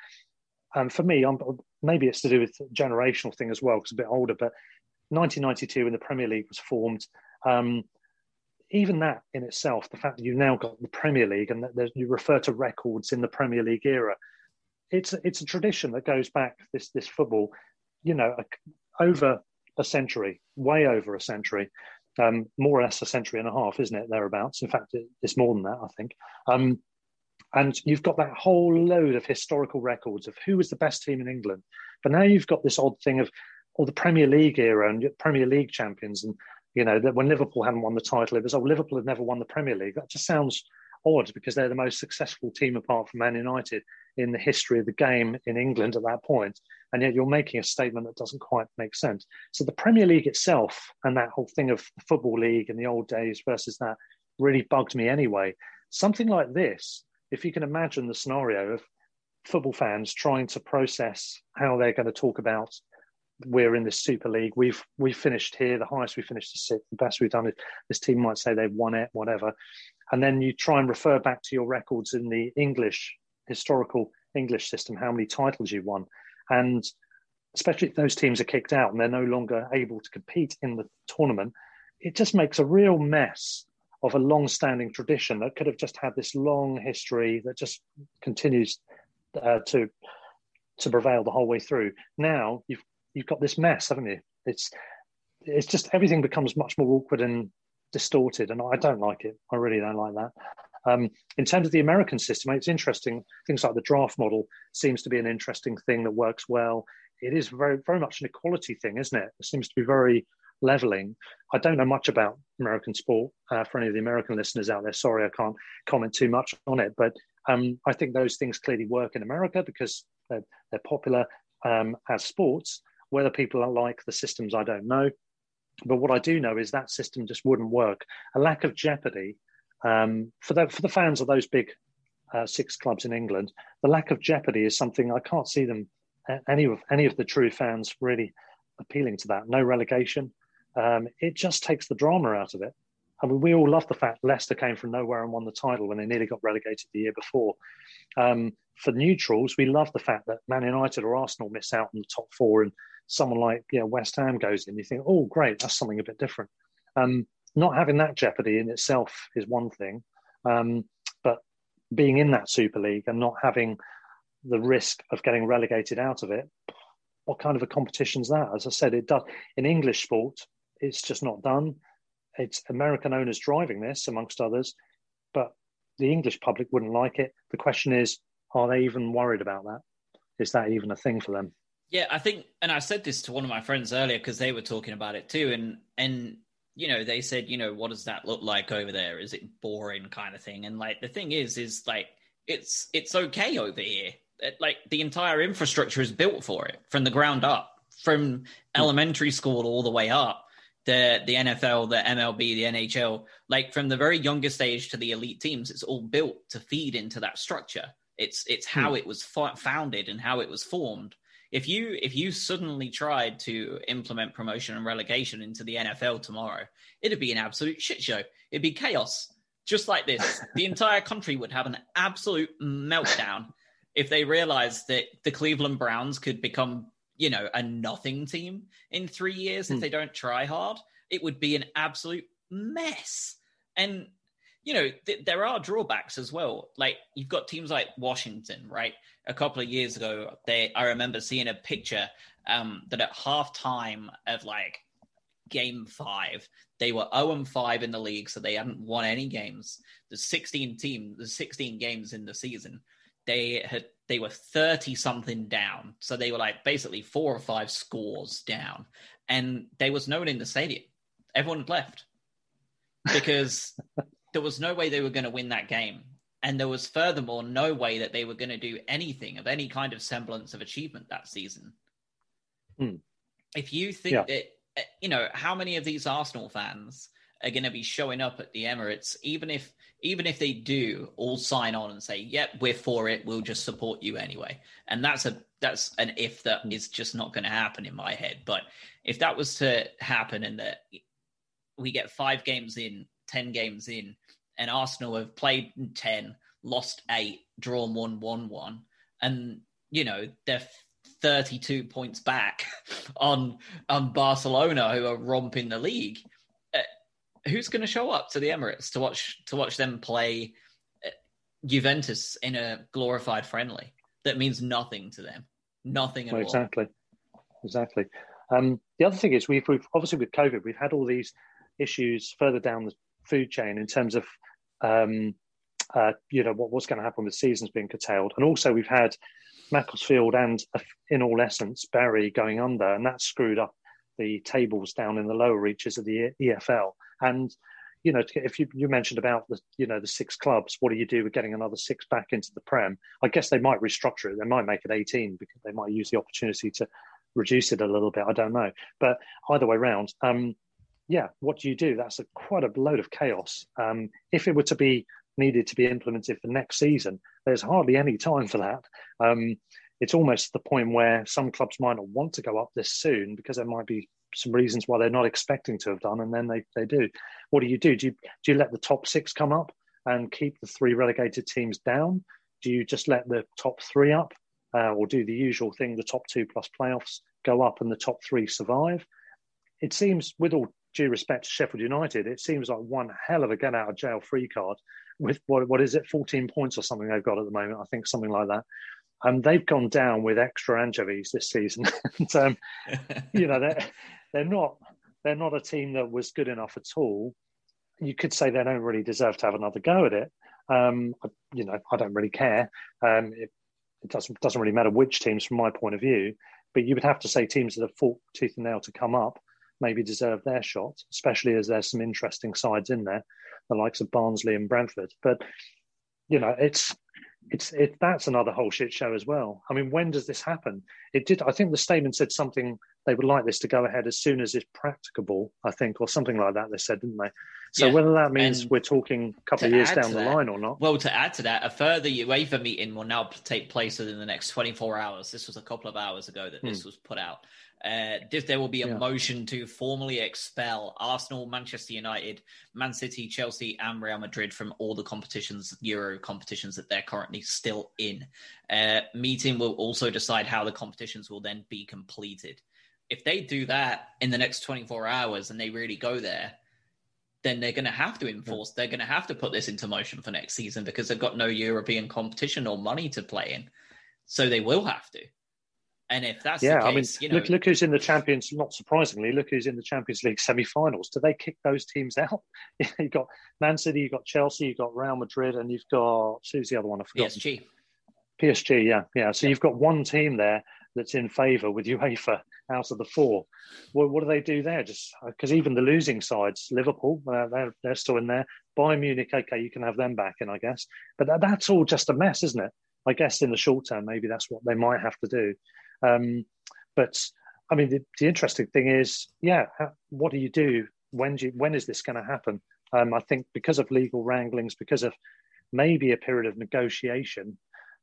um, for me, I'm maybe it's to do with generational thing as well, because a bit older. But 1992, when the Premier League was formed, um, even that in itself, the fact that you've now got the Premier League and that you refer to records in the Premier League era, it's it's a tradition that goes back this this football, you know, over a century, way over a century, um, more or less a century and a half, isn't it? Thereabouts. In fact, it's more than that, I think. Um, and you've got that whole load of historical records of who was the best team in England. But now you've got this odd thing of all the Premier League era and Premier League champions, and you know that when Liverpool hadn't won the title, it was oh Liverpool had never won the Premier League. That just sounds odd because they're the most successful team apart from Man United in the history of the game in England at that point, and yet you're making a statement that doesn't quite make sense. So the Premier League itself and that whole thing of the football league in the old days versus that really bugged me anyway. Something like this, if you can imagine the scenario of football fans trying to process how they're going to talk about we're in this Super League. We've we've finished here. The highest we finished is sixth. The best we've done is this team might say they've won it, whatever. And then you try and refer back to your records in the English historical English system, how many titles you won, and especially if those teams are kicked out and they're no longer able to compete in the tournament, it just makes a real mess of a long-standing tradition that could have just had this long history that just continues uh, to to prevail the whole way through. Now you've you've got this mess, haven't you? It's it's just everything becomes much more awkward and distorted, and I don't like it. I really don't like that. Um, in terms of the American system, it's interesting. Things like the draft model seems to be an interesting thing that works well. It is very, very much an equality thing, isn't it? It seems to be very leveling. I don't know much about American sport. Uh, for any of the American listeners out there, sorry, I can't comment too much on it. But um, I think those things clearly work in America because they're, they're popular um, as sports. Whether people like the systems, I don't know. But what I do know is that system just wouldn't work. A lack of jeopardy um, for the for the fans of those big uh, six clubs in England. The lack of jeopardy is something I can't see them any of any of the true fans really appealing to that. No relegation. Um, it just takes the drama out of it. I mean, we all love the fact Leicester came from nowhere and won the title when they nearly got relegated the year before. Um, for neutrals, we love the fact that Man United or Arsenal miss out on the top four and someone like you know, West Ham goes in, you think, oh, great, that's something a bit different. Um, not having that jeopardy in itself is one thing, um, but being in that Super League and not having the risk of getting relegated out of it, what kind of a competition is that? As I said, it does in English sport, it's just not done. It's American owners driving this, amongst others, but the English public wouldn't like it. The question is, are they even worried about that? Is that even a thing for them? Yeah, I think, and I said this to one of my friends earlier because they were talking about it too, and and you know they said, you know, what does that look like over there? Is it boring kind of thing? And like the thing is, is like it's it's okay over here. It, like the entire infrastructure is built for it from the ground up, from hmm. elementary school all the way up. The the NFL, the MLB, the NHL, like from the very youngest age to the elite teams, it's all built to feed into that structure. It's it's how hmm. it was founded and how it was formed if you if you suddenly tried to implement promotion and relegation into the NFL tomorrow, it'd be an absolute shit show. It'd be chaos. Just like this, the entire country would have an absolute meltdown if they realized that the Cleveland Browns could become, you know, a nothing team in three years if hmm. they don't try hard. It would be an absolute mess. And you know, th- there are drawbacks as well. Like you've got teams like Washington, right? A couple of years ago, they I remember seeing a picture um, that at halftime of like game five, they were 0 and 5 in the league, so they hadn't won any games. The 16 team, the 16 games in the season, they had they were 30 something down. So they were like basically four or five scores down. And there was no one in the stadium. Everyone had left because there was no way they were going to win that game. And there was furthermore no way that they were going to do anything of any kind of semblance of achievement that season. Hmm. If you think yeah. that, you know, how many of these Arsenal fans are going to be showing up at the Emirates, even if even if they do all sign on and say, "Yep, we're for it. We'll just support you anyway." And that's a that's an if that hmm. just not going to happen in my head. But if that was to happen and that we get five games in 10 games in, and Arsenal have played 10, lost eight, drawn one, won one. And, you know, they're 32 points back on on Barcelona, who are romping the league. Who's going to show up to the Emirates to watch to watch them play uh, Juventus in a glorified friendly? That means nothing to them. Nothing at well, all. Exactly. Exactly. Um, the other thing is we've, we've obviously with COVID we've had all these issues further down the food chain in terms of um, uh, you know what, what's going to happen with seasons being curtailed, and also we've had Macclesfield and in all essence Bury going under, and that screwed up the tables down in the lower reaches of the EFL. And you know, if you, you mentioned about the you know the six clubs, what do you do with getting another six back into the Prem? I guess they might restructure it. They might make it eighteen because they might use the opportunity to reduce it a little bit. I don't know, but either way round, um, yeah, what do you do? That's a quite a load of chaos. Um, if it were to be needed to be implemented for next season, there's hardly any time for that. Um, it's almost the point where some clubs might not want to go up this soon because there might be some reasons why they're not expecting to have done, and then they, they do. What do you do? Do you, do you let the top six come up and keep the three relegated teams down? Do you just let the top three up, uh, or do the usual thing, the top two plus playoffs go up and the top three survive? It seems, with all due respect to Sheffield United, it seems like one hell of a get out of jail free card with what, what is it, 14 points or something they've got at the moment, I think something like that. And they've gone down with extra anchovies this season. and, um, you know, they're, they're not they're not a team that was good enough at all. You could say they don't really deserve to have another go at it. Um, you know, I don't really care. Um, it, it, doesn't doesn't really matter which teams from my point of view. But you would have to say teams that have fought tooth and nail to come up maybe deserve their shot, especially as there's some interesting sides in there, the likes of Barnsley and Brentford. But you know, it's it's it that's another whole shit show as well. I mean, when does this happen? It did. I think the statement said something they would like this to go ahead as soon as it's practicable. I think, or something like that. They said, didn't they? So yeah. whether that means and we're talking a couple of years down the that, line or not. Well, to add to that, a further UEFA meeting will now take place within the next 24 hours. This was a couple of hours ago that this hmm. was put out. Uh, there will be a yeah. motion to formally expel Arsenal, Manchester United, Man City, Chelsea, and Real Madrid from all the competitions, Euro competitions that they're currently still in. Uh, meeting will also decide how the competitions will then be completed. If they do that in the next 24 hours and they really go there, then they're going to have to enforce, they're going to have to put this into motion for next season because they've got no European competition or money to play in. So they will have to. And if that's yeah, case, I mean, you know, look, look who's in the Champions. Not surprisingly, look who's in the Champions League semi-finals. Do they kick those teams out? you've got Man City, you've got Chelsea, you've got Real Madrid, and you've got who's the other one? I forgot. PSG. PSG, yeah, yeah. So yeah. you've got one team there that's in favour with UEFA out of the four. What, what do they do there? Just because even the losing sides, Liverpool, uh, they're they're still in there. Bayern Munich, okay, you can have them back in, I guess. But that, that's all just a mess, isn't it? I guess in the short term, maybe that's what they might have to do. Um, but I mean, the, the, interesting thing is, yeah, what do you do? When do you, when is this going to happen? Um, I think because of legal wranglings, because of maybe a period of negotiation,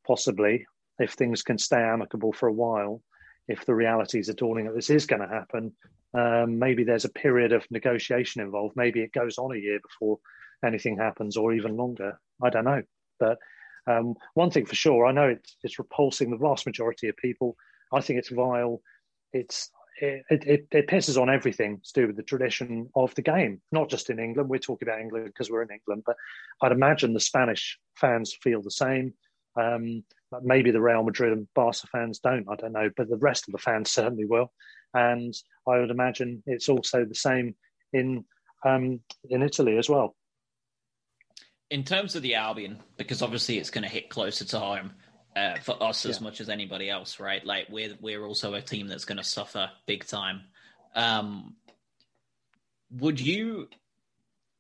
possibly if things can stay amicable for a while, if the realities are dawning that this is going to happen, um, maybe there's a period of negotiation involved. Maybe it goes on a year before anything happens, or even longer. I don't know. But um, one thing for sure, I know it's, it's repulsing the vast majority of people. I think it's vile. It's it, it, it, pisses on everything to do with the tradition of the game, not just in England. We're talking about England because we're in England, but I'd imagine the Spanish fans feel the same. Um, maybe the Real Madrid and Barca fans don't, I don't know, but the rest of the fans certainly will. And I would imagine it's also the same in um, in Italy as well. In terms of the Albion, because obviously it's going to hit closer to home, uh, for us yeah. as much as anybody else, right? Like we're we're also a team that's going to suffer big time. Um, would you?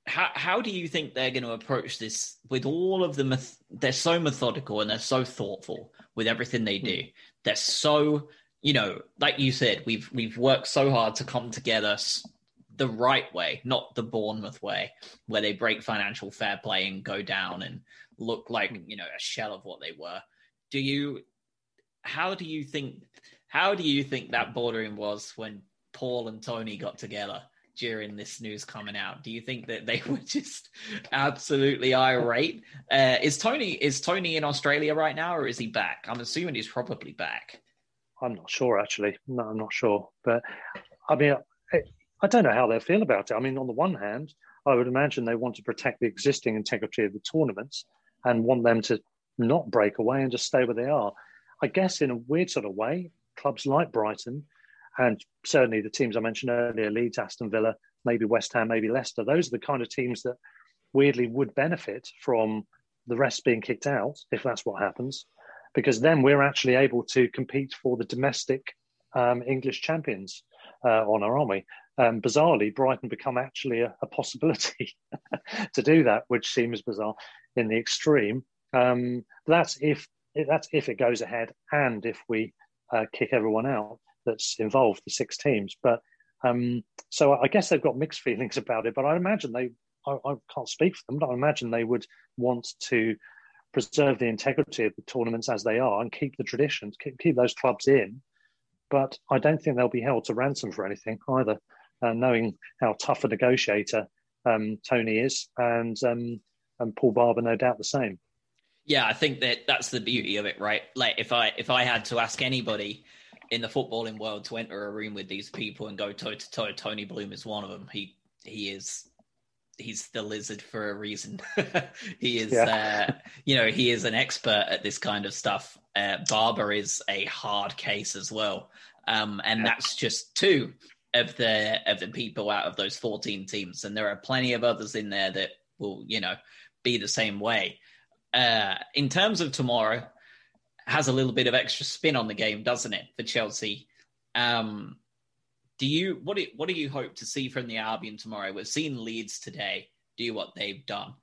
How how do you think they're going to approach this with all of the? Meth- they're so methodical and they're so thoughtful with everything they do. Mm. They're so you know, like you said, we've we've worked so hard to come together the right way, not the Bournemouth way, where they break financial fair play and go down and look like hmm. you know a shell of what they were do you how do you think how do you think that boardroom was when Paul and Tony got together during this news coming out? Do you think that they were just absolutely irate? Uh, is Tony is Tony in Australia right now, or is he back? I'm assuming he's probably back. I'm not sure actually. No, I'm not sure. But I mean, I, I don't know how they feel about it. I mean, on the one hand, I would imagine they want to protect the existing integrity of the tournaments and want them to not break away and just stay where they are. I guess in a weird sort of way, clubs like Brighton and certainly the teams I mentioned earlier, Leeds, Aston Villa, maybe West Ham, maybe Leicester, those are the kind of teams that weirdly would benefit from the rest being kicked out, if that's what happens, because then we're actually able to compete for the domestic um, English champions uh, honour, aren't we? Um, bizarrely, Brighton become actually a, a possibility to do that, which seems bizarre in the extreme. Um, that's if that's if it goes ahead and if we uh, kick everyone out that's involved, the six teams. But um, so I guess they've got mixed feelings about it. But I imagine they, I, I, can't speak for them, but I imagine they would want to preserve the integrity of the tournaments as they are and keep the traditions, keep, keep those clubs in. But I don't think they'll be held to ransom for anything either, uh, knowing how tough a negotiator um, Tony is, and um, and Paul Barber, no doubt the same. Yeah, I think that that's the beauty of it, right? Like if I if I had to ask anybody in the footballing world to enter a room with these people and go toe to toe, Tony Bloom is one of them. He he is he's the lizard for a reason. he is yeah. uh, you know he is an expert at this kind of stuff. Uh, Barber is a hard case as well, um, and that's just two of the of the people out of those fourteen teams, and there are plenty of others in there that will you know be the same way. Uh, in terms of tomorrow, has a little bit of extra spin on the game, doesn't it, for Chelsea? Um, do you what do what do you hope to see from the Albion tomorrow? We've seen Leeds today do what they've done.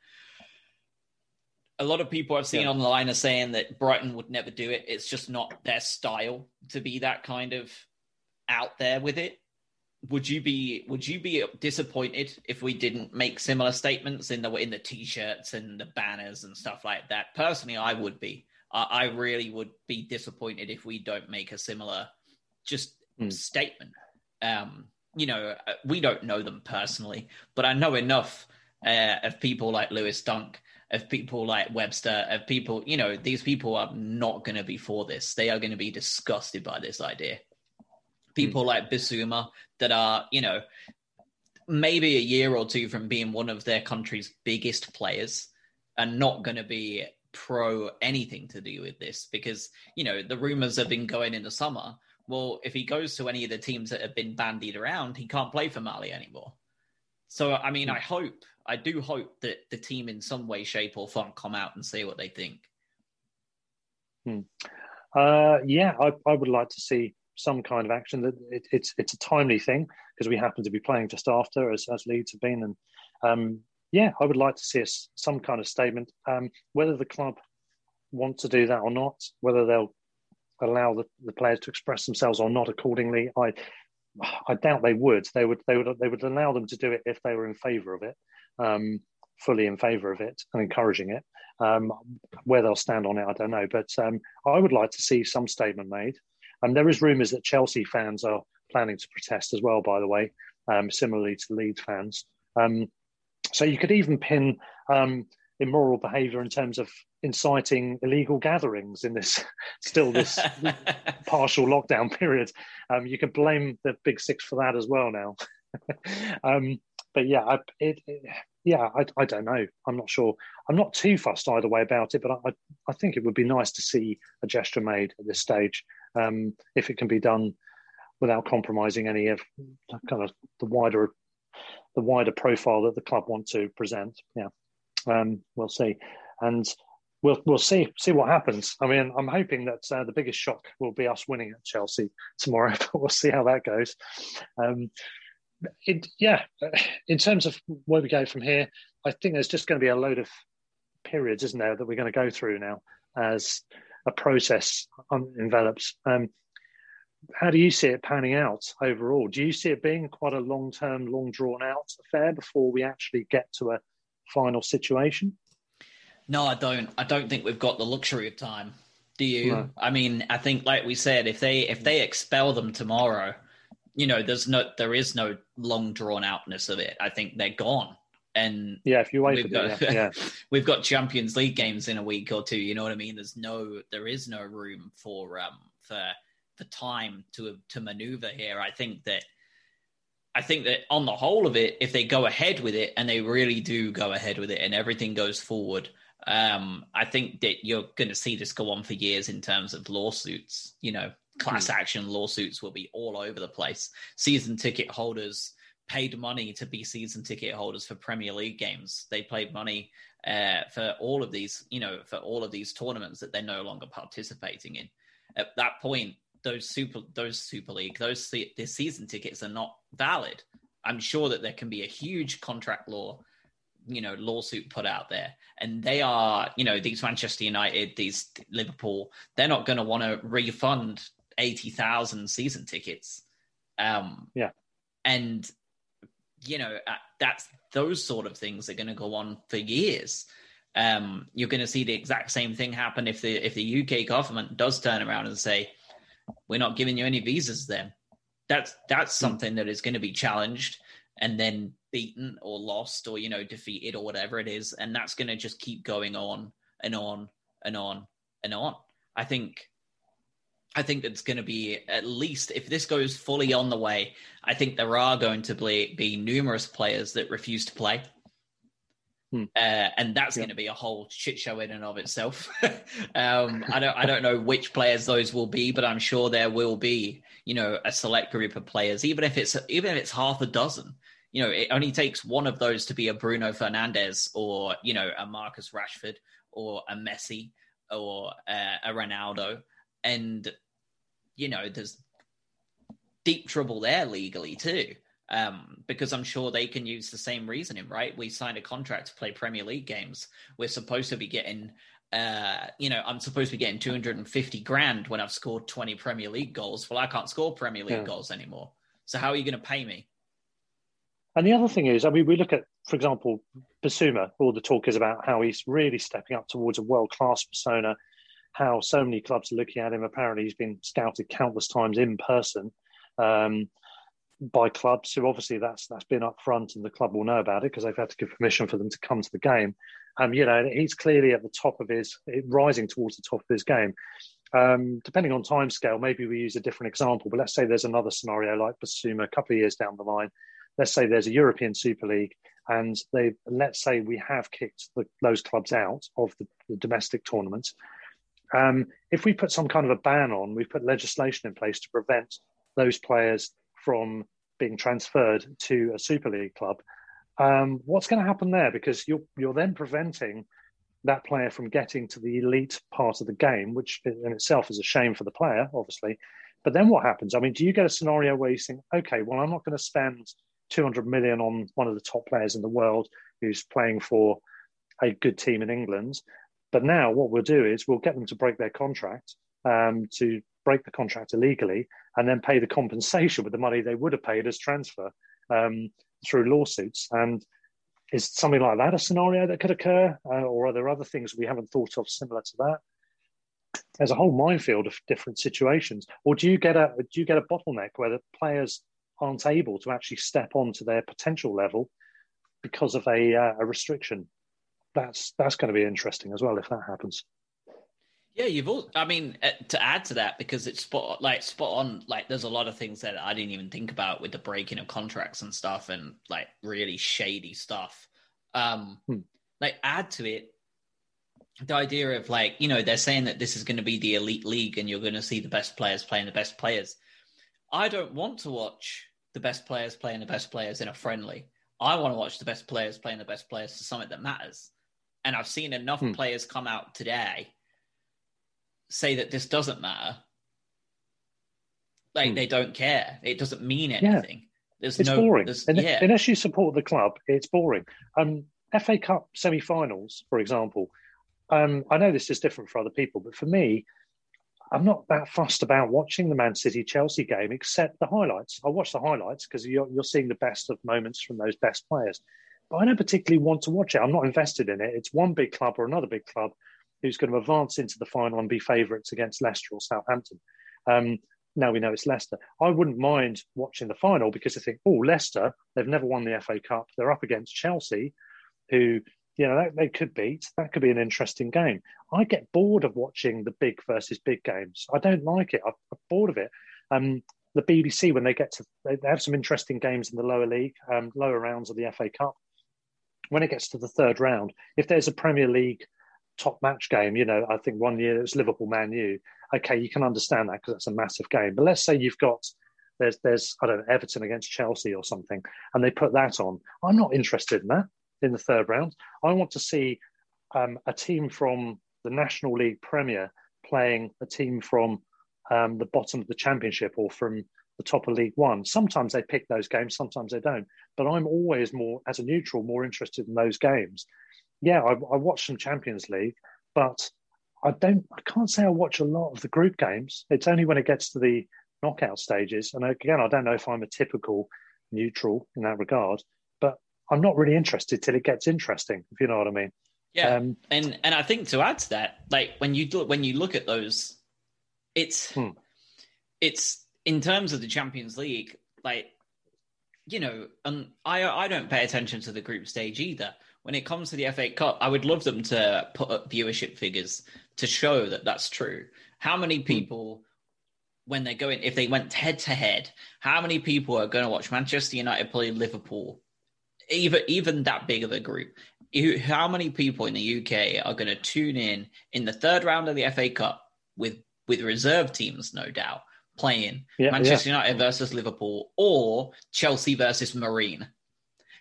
A lot of people I've seen yeah. online are saying that Brighton would never do it. It's just not their style to be that kind of out there with it would you be would you be disappointed if we didn't make similar statements in the in the t-shirts and the banners and stuff like that? Personally i would be. I, I really would be disappointed if we don't make a similar just mm. statement. Um you know uh, we don't know them personally but i know enough uh, of people like lewis dunk of people like webster of people you know these people are not going to be for this. They are going to be disgusted by this idea people mm. like Bissouma that are, you know, maybe a year or two from being one of their country's biggest players and not going to be pro anything to do with this because, you know, the rumors have been going in the summer. Well, if he goes to any of the teams that have been bandied around, he can't play for Mali anymore. So, I mean, I hope, I do hope that the team in some way, shape, or form come out and say what they think. Hmm. Uh, yeah, I, I would like to see some kind of action. That it, it's it's a timely thing because we happen to be playing just after as, as Leeds have been, and um, yeah, I would like to see some kind of statement. Um, whether the club want to do that or not, whether they'll allow the, the players to express themselves or not accordingly, I I doubt they would. They would they would they would allow them to do it if they were in favour of it. Um, fully in favour of it and encouraging it. Um, where they'll stand on it, I don't know. But um, I would like to see some statement made. Um, there is rumours that Chelsea fans are planning to protest as well, by the way, um, similarly to Leeds fans. Um, so you could even pin um, immoral behaviour in terms of inciting illegal gatherings in this still this partial lockdown period. Um, you could blame the Big Six for that as well now. Um, but yeah, I, it, it, yeah, I, I, don't know. I'm not sure. I'm not too fussed either way about it, but I, I think it would be nice to see a gesture made at this stage um, if it can be done without compromising any of kind of the wider the wider profile that the club want to present. Yeah, um, we'll see, and we'll we'll see see what happens. I mean, I'm hoping that uh, the biggest shock will be us winning at Chelsea tomorrow, but we'll see how that goes. Um, it, yeah, in terms of where we go from here, I think there's just going to be a load of periods, isn't there, that we're going to go through now as a process envelops. Um, how do you see it panning out overall? Do you see it being quite a long term, long drawn out affair before we actually get to a final situation? No, I don't. I don't think we've got the luxury of time. Do you? No. I mean, I think, like we said, if they if they expel them tomorrow, you know, there's no there is no long drawn outness of it. I think they're gone. And yeah, if you wait we've got, yeah, yeah. we've got Champions League games in a week or two. You know what I mean? There's no, there is no room for um for the time to to maneuver here. I think that I think that on the whole of it, if they go ahead with it and they really do go ahead with it and everything goes forward, um, I think that you're going to see this go on for years in terms of lawsuits. You know, class mm. action lawsuits will be all over the place. Season ticket holders paid money to be season ticket holders for Premier League games. They paid money uh, for all of these, you know, for all of these tournaments that they're no longer participating in. At that point, those super those Super League those the season tickets are not valid. I'm sure that there can be a huge contract law, you know, lawsuit put out there, and they are, you know, these Manchester United, these Liverpool, they're not going to want to refund eighty thousand season tickets. Um, yeah, and you know uh, that's those sort of things are going to go on for years. Um, you're going to see the exact same thing happen if the if the UK government does turn around and say we're not giving you any visas then. That's that's hmm. something that is going to be challenged and then beaten or lost or you know defeated or whatever it is and that's going to just keep going on and on and on and on. I think I think it's going to be at least if this goes fully on the way, I think there are going to be, be numerous players that refuse to play. Hmm. Uh, and that's yeah. going to be a whole shit show in and of itself. um, I don't, I don't know which players those will be, but I'm sure there will be, you know, a select group of players, even if it's even if it's half a dozen. You know, it only takes one of those to be a Bruno Fernandes or you know a Marcus Rashford or a Messi or uh, a Ronaldo, and you know there's deep trouble there legally too um, because I'm sure they can use the same reasoning, right? We signed a contract to play Premier League games. We're supposed to be getting, uh, you know, I'm supposed to be getting 250 grand when I've scored 20 Premier League goals. Well, I can't score Premier League yeah. goals anymore. So how are you going to pay me? And the other thing is, I mean, we look at, for example, Bissouma. All the talk is about how he's really stepping up towards a world class persona. How so many clubs are looking at him. Apparently, he's been scouted countless times in person. Um, by clubs. So obviously that's that's been up front, and the club will know about it because they've had to give permission for them to come to the game. Um, you know, he's clearly at the top of his rising towards the top of his game. Um, depending on time scale, maybe we use a different example. But let's say there's another scenario like Bissouma a couple of years down the line. Let's say there's a European Super League, and they let's say we have kicked the, those clubs out of the, the domestic tournament. Um, if we put some kind of a ban on, we've put legislation in place to prevent those players from being transferred to a Super League club. Um, what's going to happen there? Because you're you're then preventing that player from getting to the elite part of the game, which in itself is a shame for the player, obviously. But then what happens? I mean, do you get a scenario where you think, okay, well, I'm not going to spend 200 million on one of the top players in the world who's playing for a good team in England. But now what we'll do is we'll get them to break their contract um, to break the contract illegally and then pay the compensation with the money they would have paid as transfer um, through lawsuits. And is something like that a scenario that could occur, uh, or are there other things we haven't thought of similar to that? There's a whole minefield of different situations. Or do you get a do you get a bottleneck where the players aren't able to actually step on to their potential level because of a, uh, a restriction? That's that's going to be interesting as well if that happens. Yeah, you've all. I mean, uh, to add to that, because it's spot like spot on. Like, there's a lot of things that I didn't even think about with the breaking of contracts and stuff, and like really shady stuff. Um, hmm. Like, add to it the idea of like you know they're saying that this is going to be the elite league, and you're going to see the best players playing the best players. I don't want to watch the best players playing the best players in a friendly. I want to watch the best players playing the best players to something that matters. And I've seen enough hmm. players come out today say that this doesn't matter. Like hmm. they don't care. It doesn't mean anything. Yeah. There's it's no, boring. Yeah. Unless you support the club, it's boring. Um, FA Cup semi-finals, for example. Um, I know this is different for other people, but for me, I'm not that fussed about watching the Man City Chelsea game, except the highlights. I watch the highlights because you're, you're seeing the best of moments from those best players. But I don't particularly want to watch it. I'm not invested in it. It's one big club or another big club who's going to advance into the final and be favourites against Leicester or Southampton. Um, now we know it's Leicester. I wouldn't mind watching the final because I think, oh, Leicester, they've never won the FA Cup. They're up against Chelsea, who you know, that, they could beat. That could be an interesting game. I get bored of watching the big versus big games. I don't like it. I'm, I'm bored of it. Um, the BBC, when they get to, they, have some interesting games in the lower league, um, lower rounds of the FA Cup. When it gets to the third round, if there's a Premier League top match game, you know, I think one year it was Liverpool Man U. Okay, you can understand that because that's a massive game. But let's say you've got there's there's I don't know Everton against Chelsea or something, and they put that on. I'm not interested in that in the third round. I want to see um, a team from the National League Premier playing a team from um, the bottom of the Championship or from the top of League One. Sometimes they pick those games, sometimes they don't. But I'm always more, as a neutral, more interested in those games. Yeah, I, I watch some Champions League, but I don't. I can't say I watch a lot of the group games. It's only when it gets to the knockout stages. And again, I don't know if I'm a typical neutral in that regard, but I'm not really interested till it gets interesting, if you know what I mean. Yeah, um, and and I think to add to that, like when you do, when you look at those, it's hmm. it's in terms of the Champions League, like you know, and I I don't pay attention to the group stage either. When it comes to the FA Cup, I would love them to put up viewership figures to show that that's true. How many hmm. people when they're going, if they went head to head, how many people are going to watch Manchester United play Liverpool? Even even that big of a group. How many people in the UK are going to tune in in the third round of the FA Cup with with reserve teams, no doubt, playing yeah, Manchester yeah. United versus Liverpool or Chelsea versus Marine?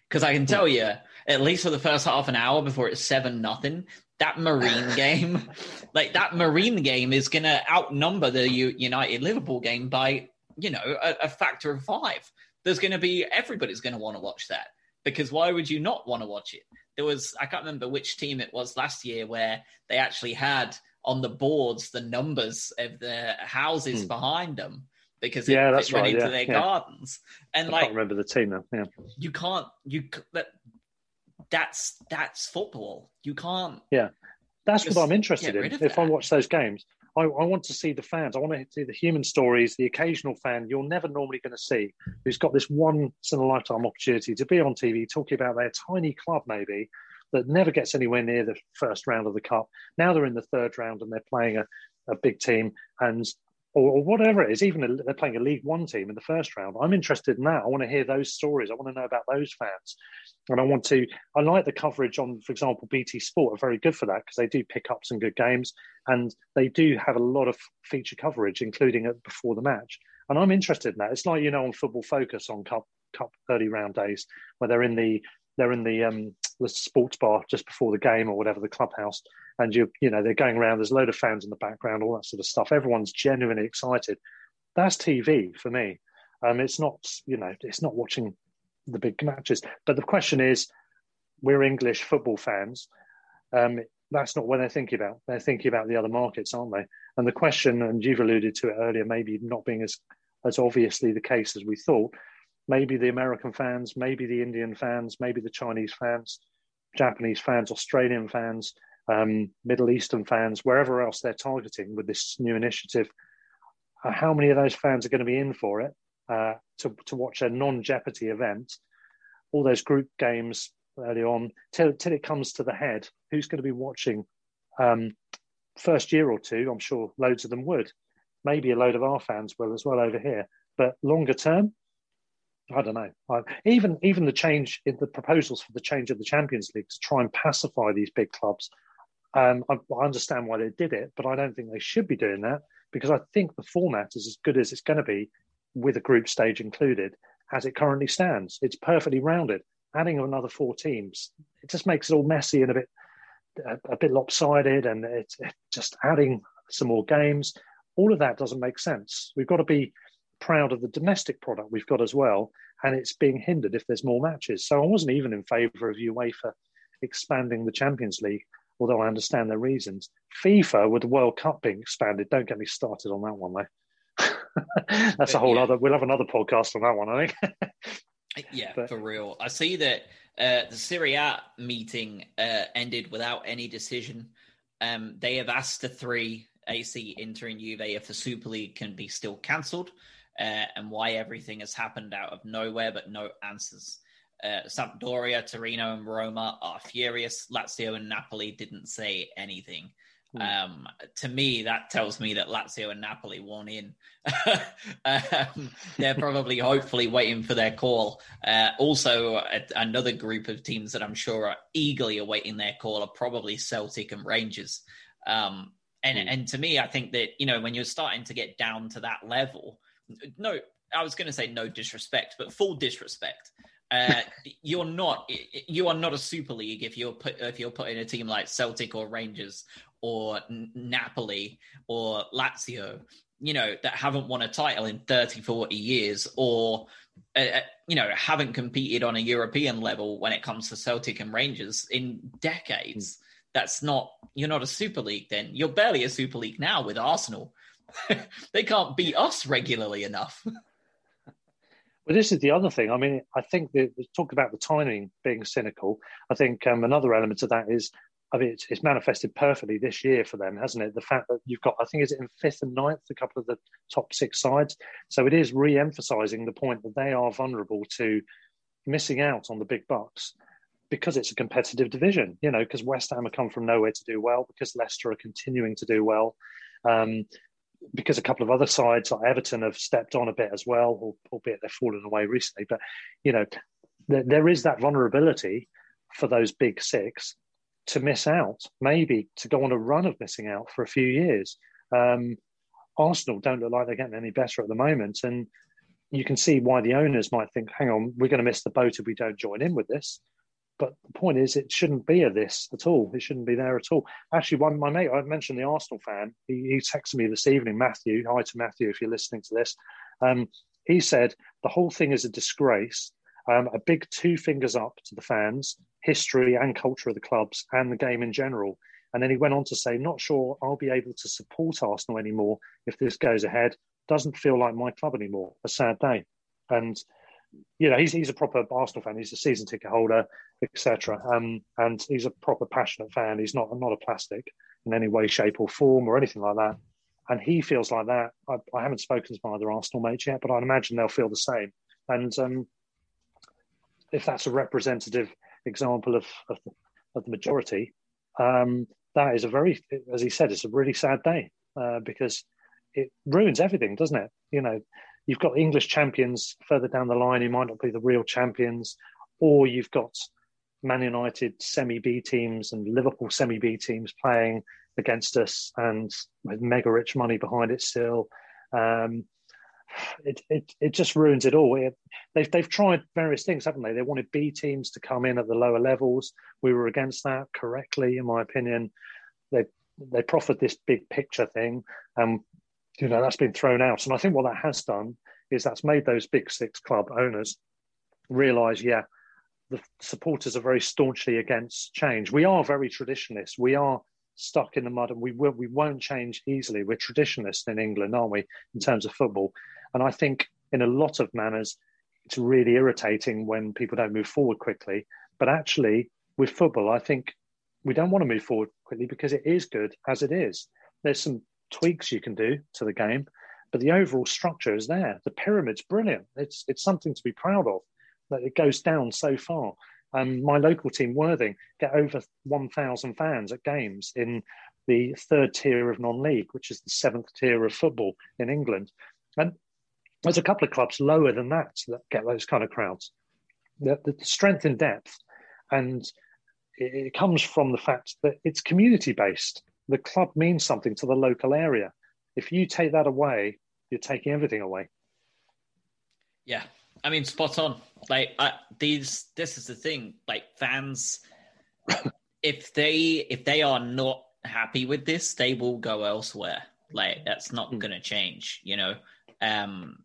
Because I can tell you, at least for the first half an hour before it's seven nothing, that Marine game, like that Marine game, is going to outnumber the U- United Liverpool game by you know a, a factor of five. There's going to be everybody's going to want to watch that because why would you not want to watch it? There was I can't remember which team it was last year where they actually had on the boards the numbers of the houses hmm. behind them because it yeah, that's right, into yeah, their yeah. gardens. And I like, can't remember the team now. Yeah, you can't. You that that's that's football. You can't. Yeah, that's what I'm interested in. If that. I watch those games, I, I, want to see the fans. I want to see the human stories, the occasional fan you're never normally going to see, who's got this once in a lifetime opportunity to be on TV talking about their tiny club, maybe that never gets anywhere near the first round of the cup. Now they're in the third round and they're playing a, a big team, and or, or whatever it is, even a, they're playing a League One team in the first round. I'm interested in that. I want to hear those stories. I want to know about those fans, and I want to. I like the coverage on, for example, BT Sport are very good for that because they do pick up some good games and they do have a lot of feature coverage, including before the match. And I'm interested in that. It's like you know on Football Focus on Cup Cup early round days where they're in the they're in the um, the sports bar just before the game or whatever the clubhouse and you you know they're going around. There's a load of fans in the background, all that sort of stuff. Everyone's genuinely excited. That's TV for me. Um, it's not you know it's not watching the big matches. But the question is, we're English football fans. Um, that's not what they're thinking about. They're thinking about the other markets, aren't they? And the question, and you've alluded to it earlier, maybe not being as as obviously the case as we thought. Maybe the American fans, maybe the Indian fans, maybe the Chinese fans, Japanese fans, Australian fans um, Middle Eastern fans, wherever else they're targeting with this new initiative. Uh, how many of those fans are going to be in for it uh, to, to watch a non Jeopardy event? All those group games early on, till, till it comes to the head, who's going to be watching? Um, first year or two, I'm sure loads of them would. Maybe a load of our fans will as well over here. But longer term, I don't know. I, even even the change in the proposals for the change of the Champions League to try and pacify these big clubs um, I, I, understand why they did it, but I don't think they should be doing that because I think the format is as good as it's going to be with a group stage included as it currently stands. It's perfectly rounded. Adding another four teams, it just makes it all messy and a bit a, a bit lopsided, and it's it just adding some more games. All of that doesn't make sense. We've got to be proud of the domestic product we've got as well, and it's being hindered if there's more matches. So I wasn't even in favour of UEFA expanding the Champions League although I understand the reasons. FIFA with the World Cup being expanded, don't get me started on that one though. That's a whole yeah. other. We'll have another podcast on that one, I think. yeah, but, for real. I see that uh, the Serie A meeting uh, ended without any decision. Um, they have asked the three AC, Inter, and Juve if the Super League can be still cancelled, uh, and why everything has happened out of nowhere, but no answers. Uh, Sampdoria, Torino, and Roma are furious. Lazio and Napoli didn't say anything. Mm. Um, to me, that tells me that Lazio and Napoli won in. um, they're probably, hopefully, waiting for their call. Uh, also, a, another group of teams that I'm sure are eagerly awaiting their call are probably Celtic and Rangers. Um, and mm. and to me, I think that you know when you're starting to get down to that level, no, I was going to say no disrespect, but full disrespect. Uh, you're not you are not a super league if you're put if you're put in a team like Celtic or Rangers or Napoli or Lazio, you know, that haven't won a title in 30, 40 years or, uh, uh, you know, haven't competed on a European level when it comes to Celtic and Rangers in decades. That's not, you're not a Super League then. You're barely a Super League now with Arsenal. they can't beat us regularly enough. Well, this is the other thing. I mean, I think that talk about the timing being cynical. I think um, another element of that is I mean, it's, it's, manifested perfectly this year for them, hasn't it? The fact that you've got, I think, is it in fifth and ninth, a couple of the top six sides. So it is re emphasizing the point that they are vulnerable to missing out on the big bucks because it's a competitive division, you know, because West Ham have come from nowhere to do well, because Leicester are continuing to do well. Um, because a couple of other sides like Everton have stepped on a bit as well, albeit they've fallen away recently. But you know, there, there is that vulnerability for those big six to miss out, maybe to go on a run of missing out for a few years. Um, Arsenal don't look like they're getting any better at the moment, and you can see why the owners might think, "Hang on, we're going to miss the boat if we don't join in with this." But the point is, it shouldn't be a this at all. It shouldn't be there at all. Actually, one my mate, I mentioned the Arsenal fan. He, he texted me this evening, Matthew. Hi to Matthew if you're listening to this. Um, he said the whole thing is a disgrace. Um, a big two fingers up to the fans history and culture of the clubs and the game in general. And then he went on to say, Not sure I'll be able to support Arsenal anymore if this goes ahead. Doesn't feel like my club anymore. A sad day. And, you know, he's, he's a proper Arsenal fan. He's a season ticket holder, etc. Um, and he's a proper passionate fan. He's not, not a plastic in any way, shape, or form or anything like that. And he feels like that. I, I haven't spoken to my other Arsenal mates yet, but I'd imagine they'll feel the same. And um, if that's a representative example of, of, the, of the majority, um, that is a very, as he said, it's a really sad day uh, because it ruins everything, doesn't it? You know, you've got English champions further down the line who might not be the real champions, or you've got Man United semi B teams and Liverpool semi B teams playing against us and with mega rich money behind it still. Um, it, it it just ruins it all. It, they've they've tried various things, haven't they? They wanted B teams to come in at the lower levels. We were against that correctly, in my opinion. They they proffered this big picture thing, and you know that's been thrown out. And I think what that has done is that's made those big six club owners realise, yeah, the supporters are very staunchly against change. We are very traditionalist. We are stuck in the mud, and we will, we won't change easily. We're traditionalists in England, aren't we, in terms of football? And I think in a lot of manners, it's really irritating when people don't move forward quickly. But actually, with football, I think we don't want to move forward quickly because it is good as it is. There's some tweaks you can do to the game, but the overall structure is there. The pyramid's brilliant. It's it's something to be proud of. That it goes down so far. Um, my local team, Worthing, get over 1,000 fans at games in the third tier of non-league, which is the seventh tier of football in England. And there's a couple of clubs lower than that that get those kind of crowds. The, the strength in depth, and it, it comes from the fact that it's community based. The club means something to the local area. If you take that away, you're taking everything away. Yeah, I mean, spot on. Like I, these, this is the thing. Like fans, if they if they are not happy with this, they will go elsewhere. Like that's not mm. going to change. You know, um,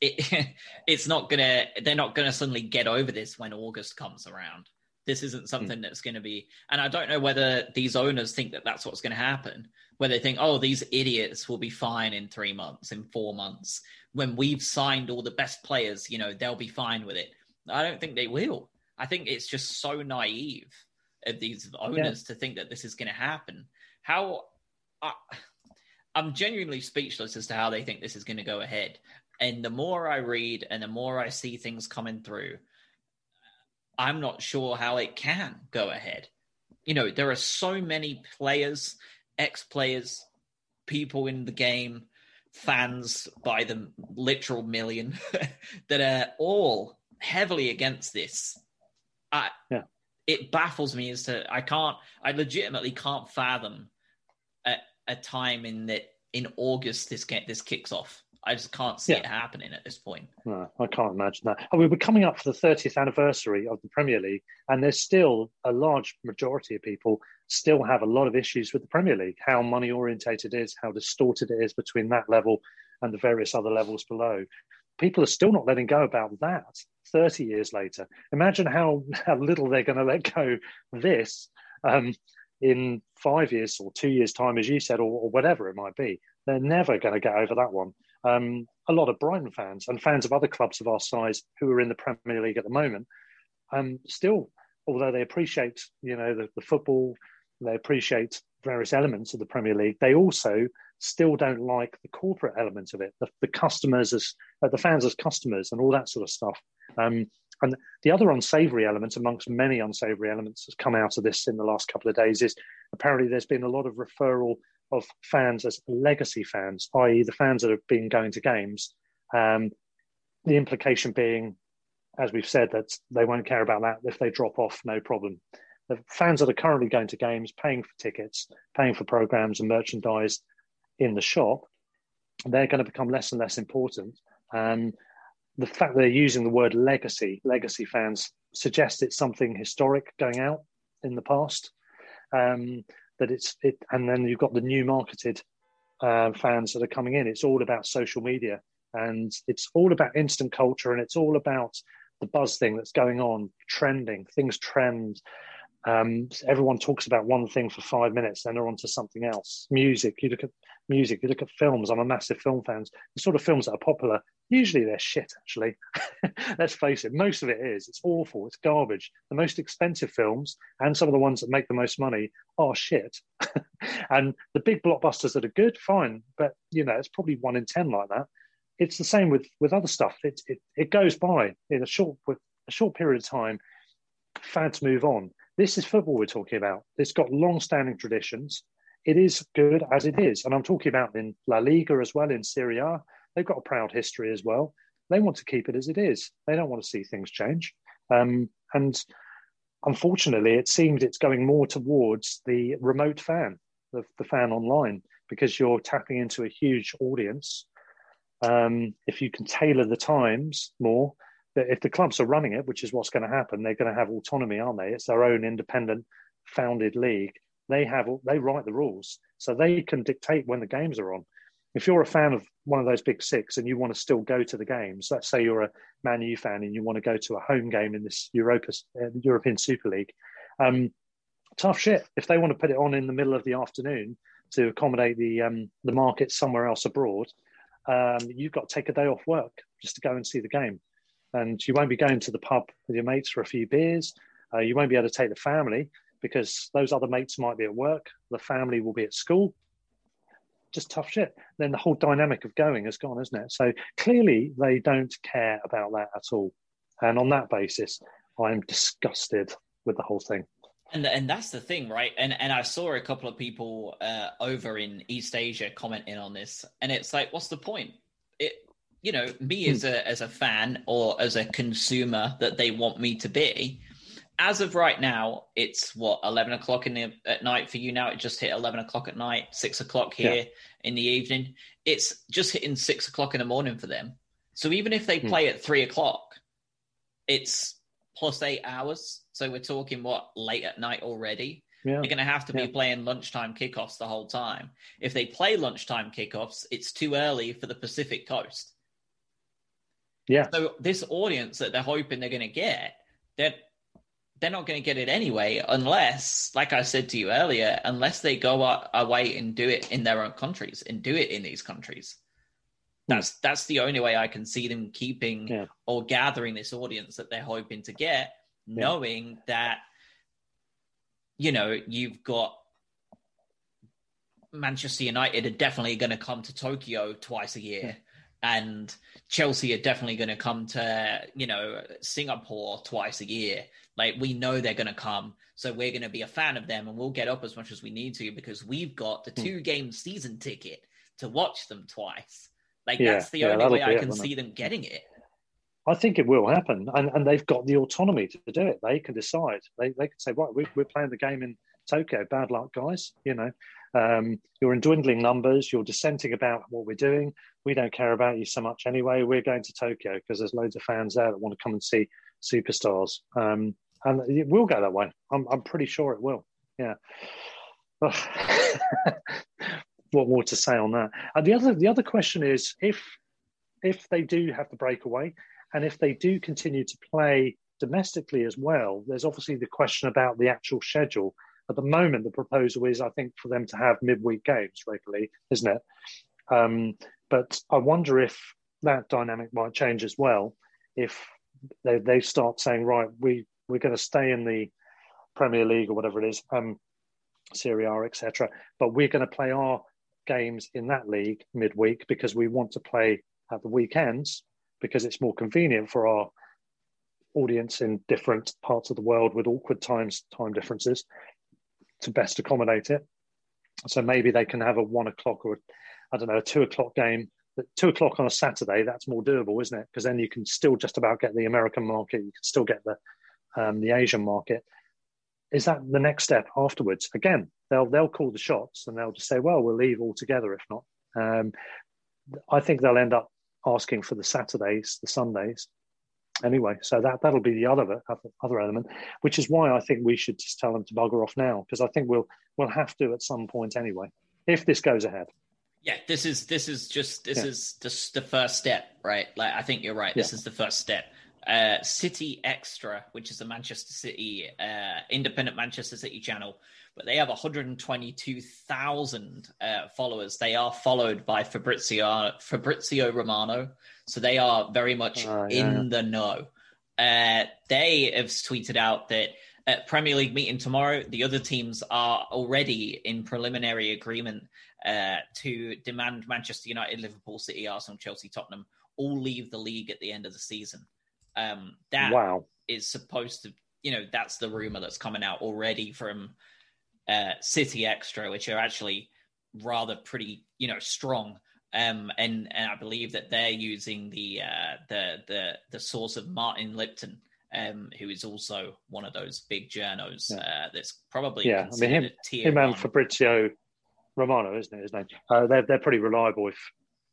it, it's not gonna they're not gonna suddenly get over this when august comes around this isn't hmm. something mm. that's going to be and i don't know whether these owners think that that's what's going to happen where they think oh these idiots will be fine in three months in four months when we've signed all the best players you know they'll be fine with it i don't think they will i think it's just so naive of these owners yeah. to think that this is going to happen how I, i'm genuinely speechless as to how they think this is going to go ahead and the more I read and the more I see things coming through, I'm not sure how it can go ahead. You know, there are so many players, ex players, people in the game, fans by the literal million that are all heavily against this. I, yeah. It baffles me as to I can't, I legitimately can't fathom a, a time in that in August this get this kicks off. I just can't see yeah. it happening at this point. No, I can't imagine that. I mean, we're coming up for the 30th anniversary of the Premier League, and there's still a large majority of people still have a lot of issues with the Premier League, how money orientated it is, how distorted it is between that level and the various other levels below. People are still not letting go about that 30 years later. Imagine how, how little they're going to let go this um, in five years or two years' time, as you said, or, or whatever it might be. They're never going to get over that one. Um, a lot of Brighton fans and fans of other clubs of our size who are in the Premier League at the moment, um, still, although they appreciate, you know, the, the football, they appreciate various elements of the Premier League. They also still don't like the corporate element of it, the, the customers as uh, the fans as customers and all that sort of stuff. Um, and the other unsavoury element, amongst many unsavoury elements, has come out of this in the last couple of days. Is apparently there's been a lot of referral of fans as legacy fans, i.e., the fans that have been going to games. Um, the implication being, as we've said, that they won't care about that if they drop off, no problem. The fans that are currently going to games, paying for tickets, paying for programs and merchandise in the shop, they're going to become less and less important. And the fact that they're using the word legacy, legacy fans, suggests it's something historic going out in the past. Um, that it's it, and then you've got the new marketed uh, fans that are coming in. It's all about social media and it's all about instant culture and it's all about the buzz thing that's going on, trending. Things trend. Um, everyone talks about one thing for five minutes, then they're on to something else. Music, you look at music, you look at films. I'm a massive film fan. The sort of films that are popular, usually they're shit, actually. Let's face it, most of it is. It's awful, it's garbage. The most expensive films and some of the ones that make the most money are shit. and the big blockbusters that are good, fine. But, you know, it's probably one in 10 like that. It's the same with, with other stuff. It, it, it goes by in a short, a short period of time. Fads move on this is football we're talking about. It's got long-standing traditions. It is good as it is, and I'm talking about in La Liga as well in Serie A. They've got a proud history as well. They want to keep it as it is. They don't want to see things change. Um, and unfortunately, it seems it's going more towards the remote fan, the, the fan online, because you're tapping into a huge audience. Um, if you can tailor the times more, that if the clubs are running it, which is what's going to happen, they're going to have autonomy, aren't they? It's their own independent, founded league. They have they write the rules, so they can dictate when the games are on. If you're a fan of one of those big six and you want to still go to the games, let's say you're a Man U fan and you want to go to a home game in this Europa, uh, European Super League, um, tough shit. If they want to put it on in the middle of the afternoon to accommodate the um, the market somewhere else abroad, um, you've got to take a day off work just to go and see the game and you won't be going to the pub with your mates for a few beers. Uh, you won't be able to take the family because those other mates might be at work. The family will be at school. Just tough shit. Then the whole dynamic of going has gone, isn't it? So clearly they don't care about that at all. And on that basis, I'm disgusted with the whole thing. And and that's the thing, right? And and I saw a couple of people uh, over in East Asia commenting on this, and it's like, what's the point? It you know me hmm. as a as a fan or as a consumer that they want me to be as of right now it's what 11 o'clock in the at night for you now it just hit 11 o'clock at night 6 o'clock here yeah. in the evening it's just hitting 6 o'clock in the morning for them so even if they hmm. play at 3 o'clock it's plus eight hours so we're talking what late at night already yeah. They're going to have to be yeah. playing lunchtime kickoffs the whole time. If they play lunchtime kickoffs, it's too early for the Pacific Coast. Yeah. So this audience that they're hoping they're going to get, they're they're not going to get it anyway unless, like I said to you earlier, unless they go away and do it in their own countries and do it in these countries. Hmm. That's that's the only way I can see them keeping yeah. or gathering this audience that they're hoping to get, yeah. knowing that you know you've got Manchester United are definitely going to come to Tokyo twice a year. Yeah and Chelsea are definitely going to come to you know Singapore twice a year. Like we know they're going to come, so we're going to be a fan of them, and we'll get up as much as we need to because we've got the Hmm. two game season ticket to watch them twice. Like Yeah, that's the yeah, only way I can won't see it? them getting it. I think it will happen, and, and they've got the autonomy to do it. They can decide. They they can say, right, we're, we're playing the game in Tokyo. Bad luck, guys. You know, um, you're in dwindling numbers. You're dissenting about what we're doing. We don't care about you so much anyway. We're going to Tokyo because there's loads of fans there that want to come and see superstars, um, and it will go that way. I'm I'm pretty sure it will. Yeah. what more to say on that? And the other the other question is if if they do have the breakaway and if they do continue to play domestically as well, there's obviously the question about the actual schedule. At the moment, the proposal is, I think, for them to have midweek games regularly, isn't it? Um, but I wonder if that dynamic might change as well if they, they start saying, right, we, we're going to stay in the Premier League or whatever it is, um, Serie A, etc. But we're going to play our games in that league midweek because we want to play at the weekends because it's more convenient for our audience in different parts of the world with awkward times time differences to best accommodate it. So maybe they can have a one o'clock or I don't know a two o'clock game. At two o'clock on a Saturday, that's more doable, isn't it? Because then you can still just about get the American market, you can still get the um, the Asian market. Is that the next step afterwards? Again, they'll they'll call the shots and they'll just say, well, we'll leave altogether if not. Um, I think they'll end up asking for the Saturdays, the Sundays, anyway. So that that'll be the other other element, which is why I think we should just tell them to bugger off now because I think we'll we'll have to at some point anyway if this goes ahead. Yeah, this is this is just this Yeah. is just the first step, right? Like I think you're right. This Yeah. is the first step. Uh, City Xtra, which is a Manchester City uh, independent Manchester City channel, but they have 122,000 uh, followers. They are followed by Fabrizio Fabrizio Romano, so they are very much Oh, yeah, in the know. Uh, they have tweeted out that at Premier League meeting tomorrow, the other teams are already in preliminary agreement uh, to demand Manchester United, Liverpool, City, Arsenal, Chelsea, Tottenham all leave the league at the end of the season. Um, that wow. is supposed to, you know, that's the rumor that's coming out already from uh, City Xtra, which are actually rather pretty, you know, strong. Um, and and I believe that they're using the uh, the the the source of Martin Lipton, um, who is also one of those big journos Yeah. uh, that's probably Yeah, I mean him, him and. Fabrizio Romano, isn't it? His name. Uh, they're they're pretty reliable. If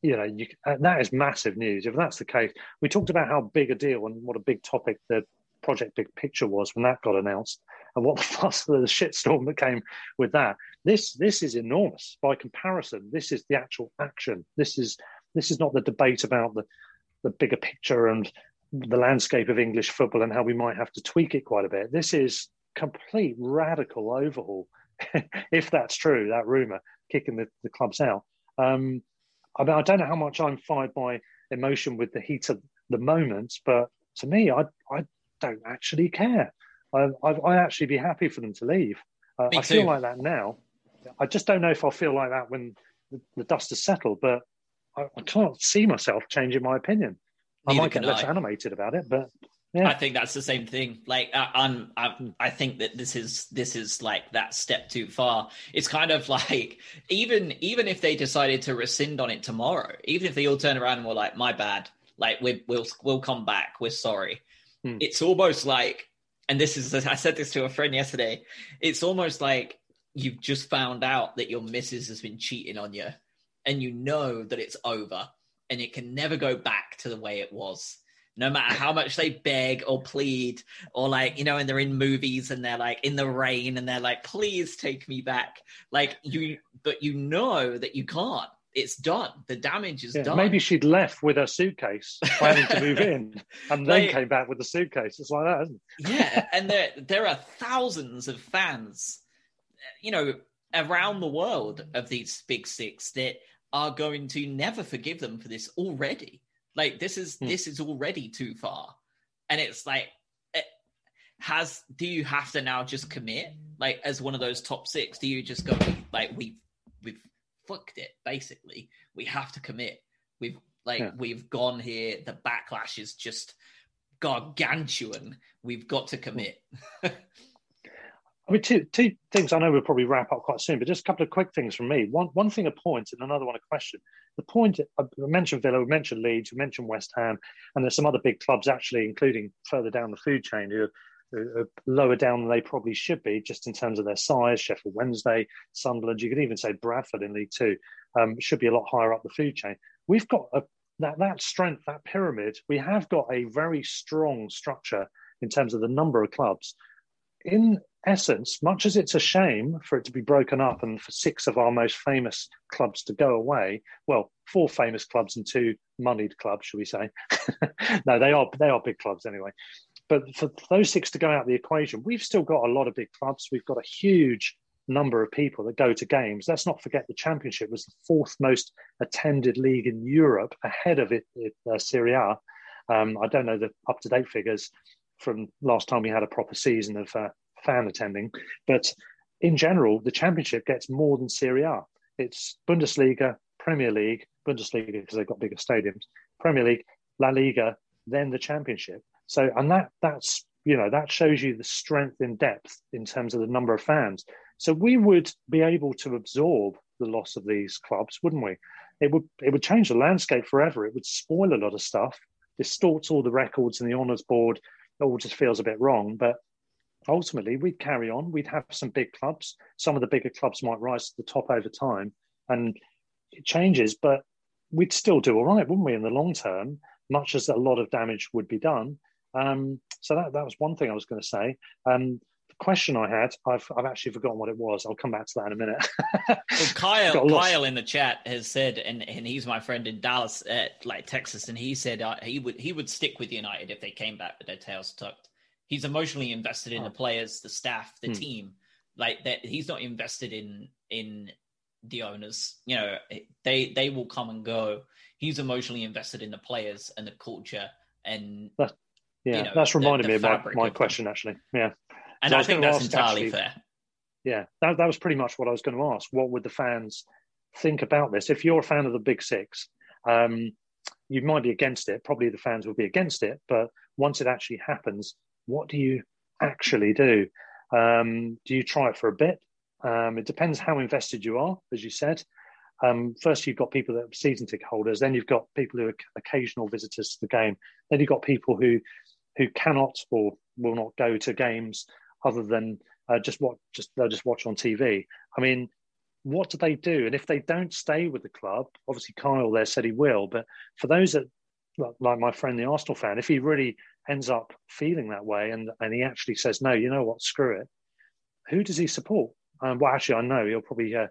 you know, you, and that is massive news. If that's the case, we talked about how big a deal and what a big topic the project Big Picture was when that got announced, and what the fuss, the shitstorm that came with that. This this is enormous by comparison. This is the actual action. This is this is not the debate about the the bigger picture and the landscape of English football and how we might have to tweak it quite a bit. This is complete radical overhaul, if that's true. That rumor kicking the, the clubs out. Um, I mean, I don't know how much I'm fired by emotion with the heat of the moment, but to me, I I don't actually care. I I actually be happy for them to leave. Uh, I feel like that now. I just don't know if I'll feel like that when the, the dust has settled, but I, I can't see myself changing my opinion. I might get less I. animated about it, but yeah, I think that's the same thing. Like I, I'm, I, I think that this is this is like that step too far. It's kind of like even even if they decided to rescind on it tomorrow, even if they all turn around and were like, "My bad," like we, we'll we'll come back, we're sorry. Hmm. It's almost like, and this is I said this to a friend yesterday. It's almost like you've just found out that your missus has been cheating on you, and you know that it's over, and it can never go back to the way it was no matter how much they beg or plead or like you know and they're in movies and they're like in the rain and they're like please take me back like you but you know that you can't it's done the damage is yeah. done maybe she'd left with her suitcase, planning to move in, and then Like- came back with the suitcase. It's like that, isn't it? yeah and there there are thousands of fans you know around the world of these big six that are going to never forgive them for this already like this is Hmm. this is already too far and it's like it has do you have to now just commit like as one of those top six do you just go like we've we've fucked it basically we have to commit we've like Yeah. we've gone here the backlash is just gargantuan. We've got to commit. I mean, two, two things. I know we'll probably wrap up quite soon, but just a couple of quick things from me. One, one thing a point, and another one a question. The point I mentioned Villa, we mentioned Leeds, we mentioned West Ham, and there's some other big clubs actually, including further down the food chain, who lower down than they probably should be, just in terms of their size. Sheffield Wednesday, Sunderland, you could even say Bradford in League Two, um, should be a lot higher up the food chain. We've got a, that that strength, that pyramid. We have got a very strong structure in terms of the number of clubs. In essence, much as it's a shame for it to be broken up and for six of our most famous clubs to go away, well, four famous clubs and two moneyed clubs, shall we say? no, they are they are big clubs anyway. But for those six to go out of the equation, we've still got a lot of big clubs. We've got a huge number of people that go to games. Let's not forget the Championship was the fourth most attended league in Europe, ahead of it, it uh, Serie A. Um, I don't know the up to date figures from last time we had a proper season of uh, fan attending. But in general, the championship gets more than Serie A. It's Bundesliga, Premier League, Bundesliga because they've got bigger stadiums, Premier League, La Liga, then the championship. So, and that that's you know that shows you the strength in depth in terms of the number of fans. So we would be able to absorb the loss of these clubs, wouldn't we? It would it would change the landscape forever. It would spoil a lot of stuff, distorts all the records and the honours board. It all just feels a bit wrong. But ultimately we'd carry on. We'd have some big clubs. Some of the bigger clubs might rise to the top over time, and it changes. But we'd still do all right, wouldn't we, in the long term? Much as a lot of damage would be done. Um, so that that was one thing I was going to say. Um, the question I had, I've I've actually forgotten what it was. I'll come back to that in a minute. well, Kyle Kyle in the chat has said, and, and he's my friend in Dallas, uh, like Texas, and he said uh, he would he would stick with United if they came back with their tails tucked he's emotionally invested in oh. the players, the staff, the hmm. team. Like that, he's not invested in in the owners. You know, they they will come and go. He's emotionally invested in the players and the culture and. That's, yeah, you know, that's reminded the, the me about my, question actually. Yeah, and I, I think that's entirely actually, fair. Yeah, that, that was pretty much what I was going to ask. What would the fans think about this? If you're a fan of the Big Six, um, you might be against it. Probably the fans will be against it. But once it actually happens, what do you actually do? Um, do you try it for a bit? Um, it depends how invested you are, as you said. Um, first, you've got people that are season ticket holders. Then you've got people who are occasional visitors to the game. Then you've got people who who cannot or will not go to games other than uh, just what just they'll just watch on TV. I mean, what do they do? And if they don't stay with the club, obviously Kyle there said he will. But for those that like my friend the Arsenal fan, if he really ends up feeling that way and, and he actually says, no, you know what, screw it, who does he support? Um, well, actually, I know he'll probably. Uh,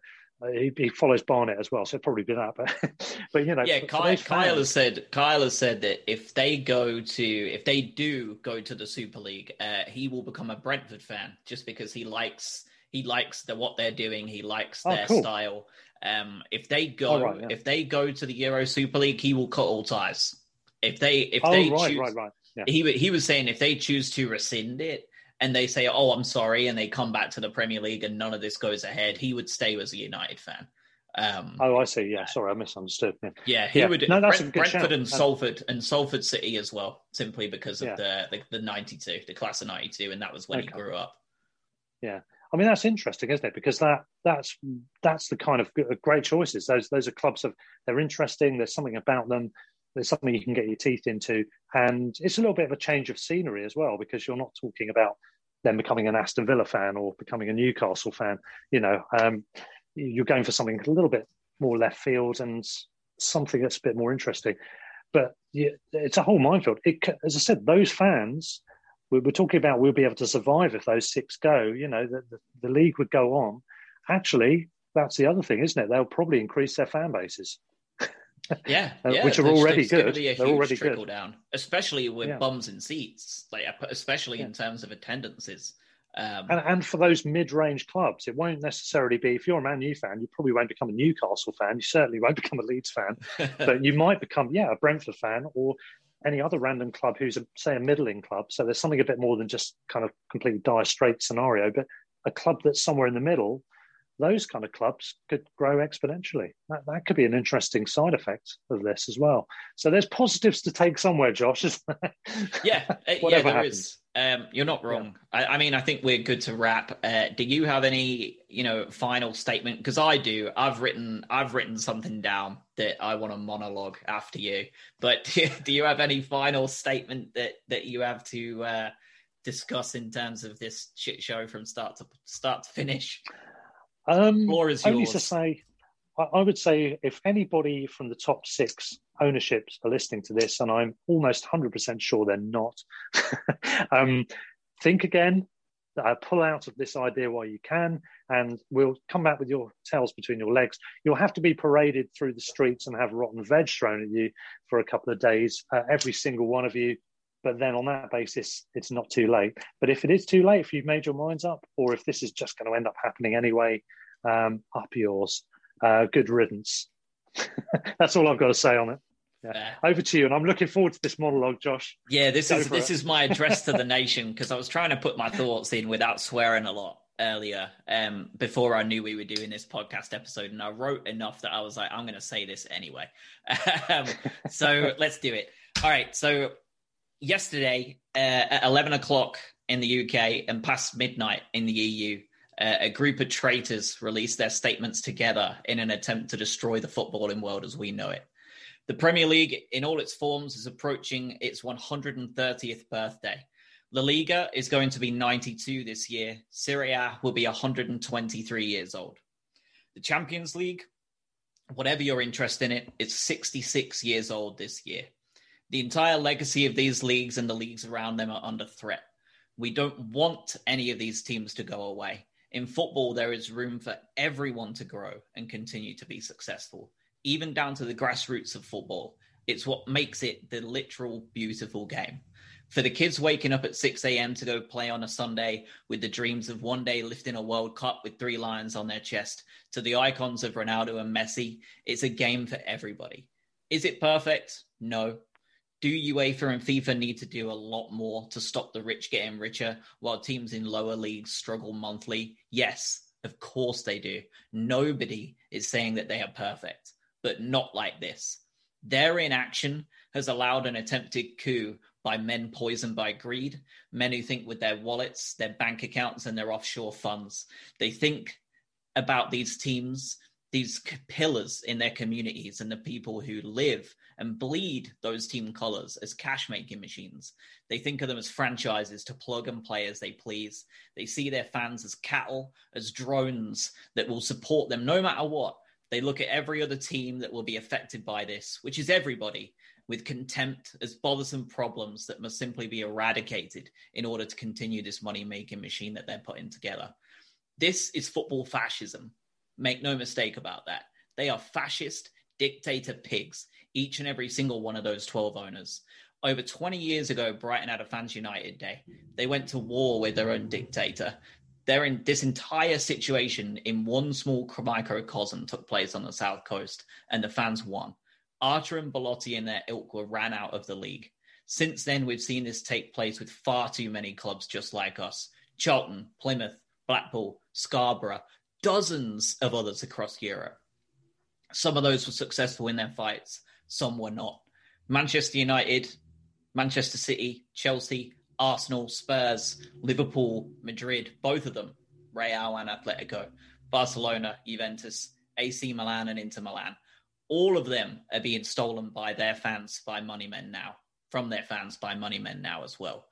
he, he, follows Barnet as well, so probably be that. But, but you know, yeah. Kyle, Kyle has said Kyle has said that if they go to if they do go to the Super League, uh, he will become a Brentford fan just because he likes he likes the what they're doing. He likes oh, their cool. style. Um, if they go oh, right, yeah. if they go to the Euro Super League, he will cut all ties. If they if oh, they right, choose, right, right. Yeah. He he was saying if they choose to rescind it and they say, "Oh, I'm sorry," and they come back to the Premier League and none of this goes ahead, he would stay as a United fan. Um, oh, I see. Yeah, uh, sorry, I misunderstood. Yeah, yeah he yeah. would. No, that's Brent, Brentford shout. and uh, Salford and Salford City as well, simply because of yeah. the, the, the '92, the class of '92, and that was when okay. he grew up. Yeah, I mean that's interesting, isn't it? Because that that's that's the kind of uh, great choices. Those those are clubs of they're interesting. There's something about them there's something you can get your teeth into. And it's a little bit of a change of scenery as well, because you're not talking about them becoming an Aston Villa fan or becoming a Newcastle fan. You know, um, you're going for something a little bit more left field and something that's a bit more interesting. But yeah, it's a whole minefield. It, as I said, those fans, we're, we're, talking about we'll be able to survive if those six go. You know, the, the, the league would go on. Actually, that's the other thing, isn't it? They'll probably increase their fan bases. Yeah, uh, yeah which are already good. Going to be a They're huge already trickle good. down, especially with yeah. bums in seats, like especially yeah. in terms of attendances. Um, and, and, for those mid-range clubs, it won't necessarily be. If you're a Man U fan, you probably won't become a Newcastle fan. You certainly won't become a Leeds fan, but you might become, yeah, a Brentford fan or any other random club who's, a, say, a middling club. So there's something a bit more than just kind of completely dire straight scenario, but a club that's somewhere in the middle those kind of clubs could grow exponentially. That, that could be an interesting side effect of this as well. So there's positives to take somewhere, Josh. yeah, uh, yeah, there happens. is. Um, you're not wrong. Yeah. I, I, mean, I think we're good to wrap. Uh, do you have any, you know, final statement? Because I do. I've written, I've written something down that I want to monologue after you. But do you have any final statement that that you have to uh, discuss in terms of this shit show from start to start to finish? Um, Floor is yours. Only to say, I would say if anybody from the top six ownerships are listening to this, and I'm almost 100% sure they're not, um, think again, uh, pull out of this idea while you can, and we'll come back with your tails between your legs. You'll have to be paraded through the streets and have rotten veg thrown at you for a couple of days, uh, every single one of you. But then on that basis, it's not too late. But if it is too late, if you've made your minds up, or if this is just going to end up happening anyway, um, up yours. Uh, good riddance. That's all I've got to say on it. Yeah. Over to you, and I'm looking forward to this monologue, Josh. Yeah, this Go is this it. is my address to the nation because I was trying to put my thoughts in without swearing a lot earlier um, before I knew we were doing this podcast episode, and I wrote enough that I was like, I'm going to say this anyway. um, so let's do it. All right. So yesterday uh, at 11 o'clock in the UK and past midnight in the EU, uh, a group of traitors released their statements together in an attempt to destroy the footballing world as we know it. The Premier League, in all its forms, is approaching its 130th birthday. La Liga is going to be 92 this year. Serie A will be 123 years old. The Champions League, whatever your interest in it, it's 66 years old this year. The entire legacy of these leagues and the leagues around them are under threat. We don't want any of these teams to go away. In football, there is room for everyone to grow and continue to be successful, even down to the grassroots of football. It's what makes it the literal beautiful game. For the kids waking up at 6 a.m. to go play on a Sunday with the dreams of one day lifting a World Cup with three lions on their chest, to the icons of Ronaldo and Messi, it's a game for everybody. Is it perfect? No do UEFA and FIFA need to do a lot more to stop the rich getting richer while teams in lower leagues struggle monthly? Yes, of course they do. Nobody is saying that they are perfect, but not like this. Their inaction has allowed an attempted coup by men poisoned by greed, men who think with their wallets, their bank accounts, and their offshore funds. They think about these teams these pillars in their communities and the people who live and bleed those team colors as cash making machines. They think of them as franchises to plug and play as they please. They see their fans as cattle, as drones that will support them no matter what. They look at every other team that will be affected by this, which is everybody, with contempt as bothersome problems that must simply be eradicated in order to continue this money making machine that they're putting together. This is football fascism Make no mistake about that. They are fascist dictator pigs, each and every single one of those 12 owners. Over 20 years ago, Brighton had a Fans United day. They went to war with their own dictator. They're in this entire situation in one small microcosm took place on the south coast, and the fans won. Archer and Bellotti and their ilk were ran out of the league. Since then, we've seen this take place with far too many clubs just like us Charlton, Plymouth, Blackpool, Scarborough, dozens of others across Europe. Some of those were successful in their fights, some were not. Manchester United, Manchester City, Chelsea, Arsenal, Spurs, Liverpool, Madrid, both of them, Real and Atletico, Barcelona, Juventus, AC Milan, and Inter Milan. All of them are being stolen by their fans by money men now, from their fans by money men now as well.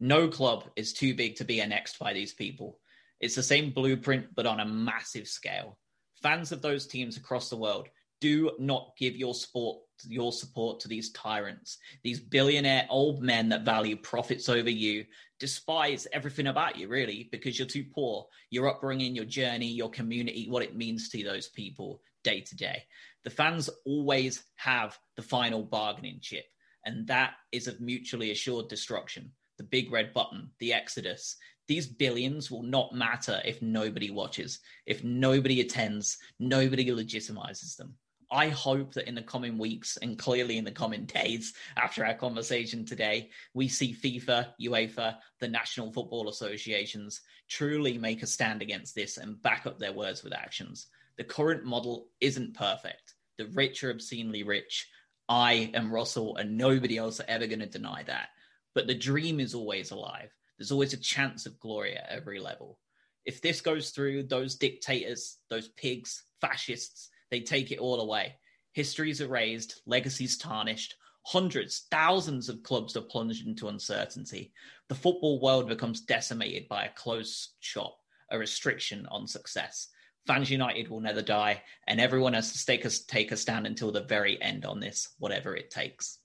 No club is too big to be annexed by these people. It's the same blueprint, but on a massive scale. Fans of those teams across the world do not give your sport your support to these tyrants, these billionaire old men that value profits over you, despise everything about you, really, because you're too poor. Your upbringing, your journey, your community, what it means to those people day to day. The fans always have the final bargaining chip, and that is of mutually assured destruction. The big red button, the exodus, these billions will not matter if nobody watches, if nobody attends, nobody legitimizes them. I hope that in the coming weeks and clearly in the coming days after our conversation today, we see FIFA, UEFA, the National Football Associations truly make a stand against this and back up their words with actions. The current model isn't perfect. The rich are obscenely rich. I and Russell and nobody else are ever going to deny that. But the dream is always alive. There's always a chance of glory at every level. If this goes through, those dictators, those pigs, fascists, they take it all away. Histories erased, legacies tarnished, hundreds, thousands of clubs are plunged into uncertainty. The football world becomes decimated by a closed shop, a restriction on success. Fans United will never die, and everyone has to take a, take a stand until the very end on this, whatever it takes.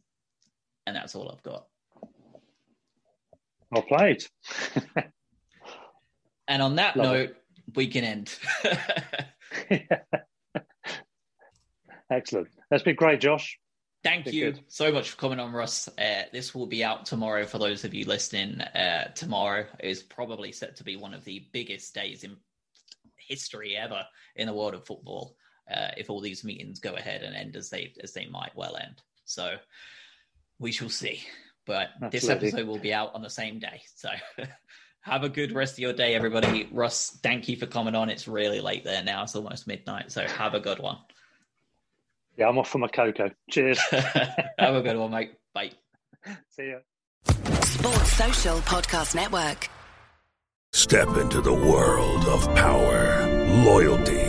And that's all I've got. Well played. and on that Love note, it. we can end. Excellent. That's been great, Josh. Thank you good. so much for coming on, Russ. Uh, this will be out tomorrow for those of you listening. Uh, tomorrow is probably set to be one of the biggest days in history ever in the world of football. Uh, if all these meetings go ahead and end as they as they might well end, so we shall see. But this episode will be out on the same day. So have a good rest of your day, everybody. Russ, thank you for coming on. It's really late there now. It's almost midnight. So have a good one. Yeah, I'm off for my cocoa. Cheers. have a good one, mate. Bye. See ya. Sports Social Podcast Network. Step into the world of power, loyalty,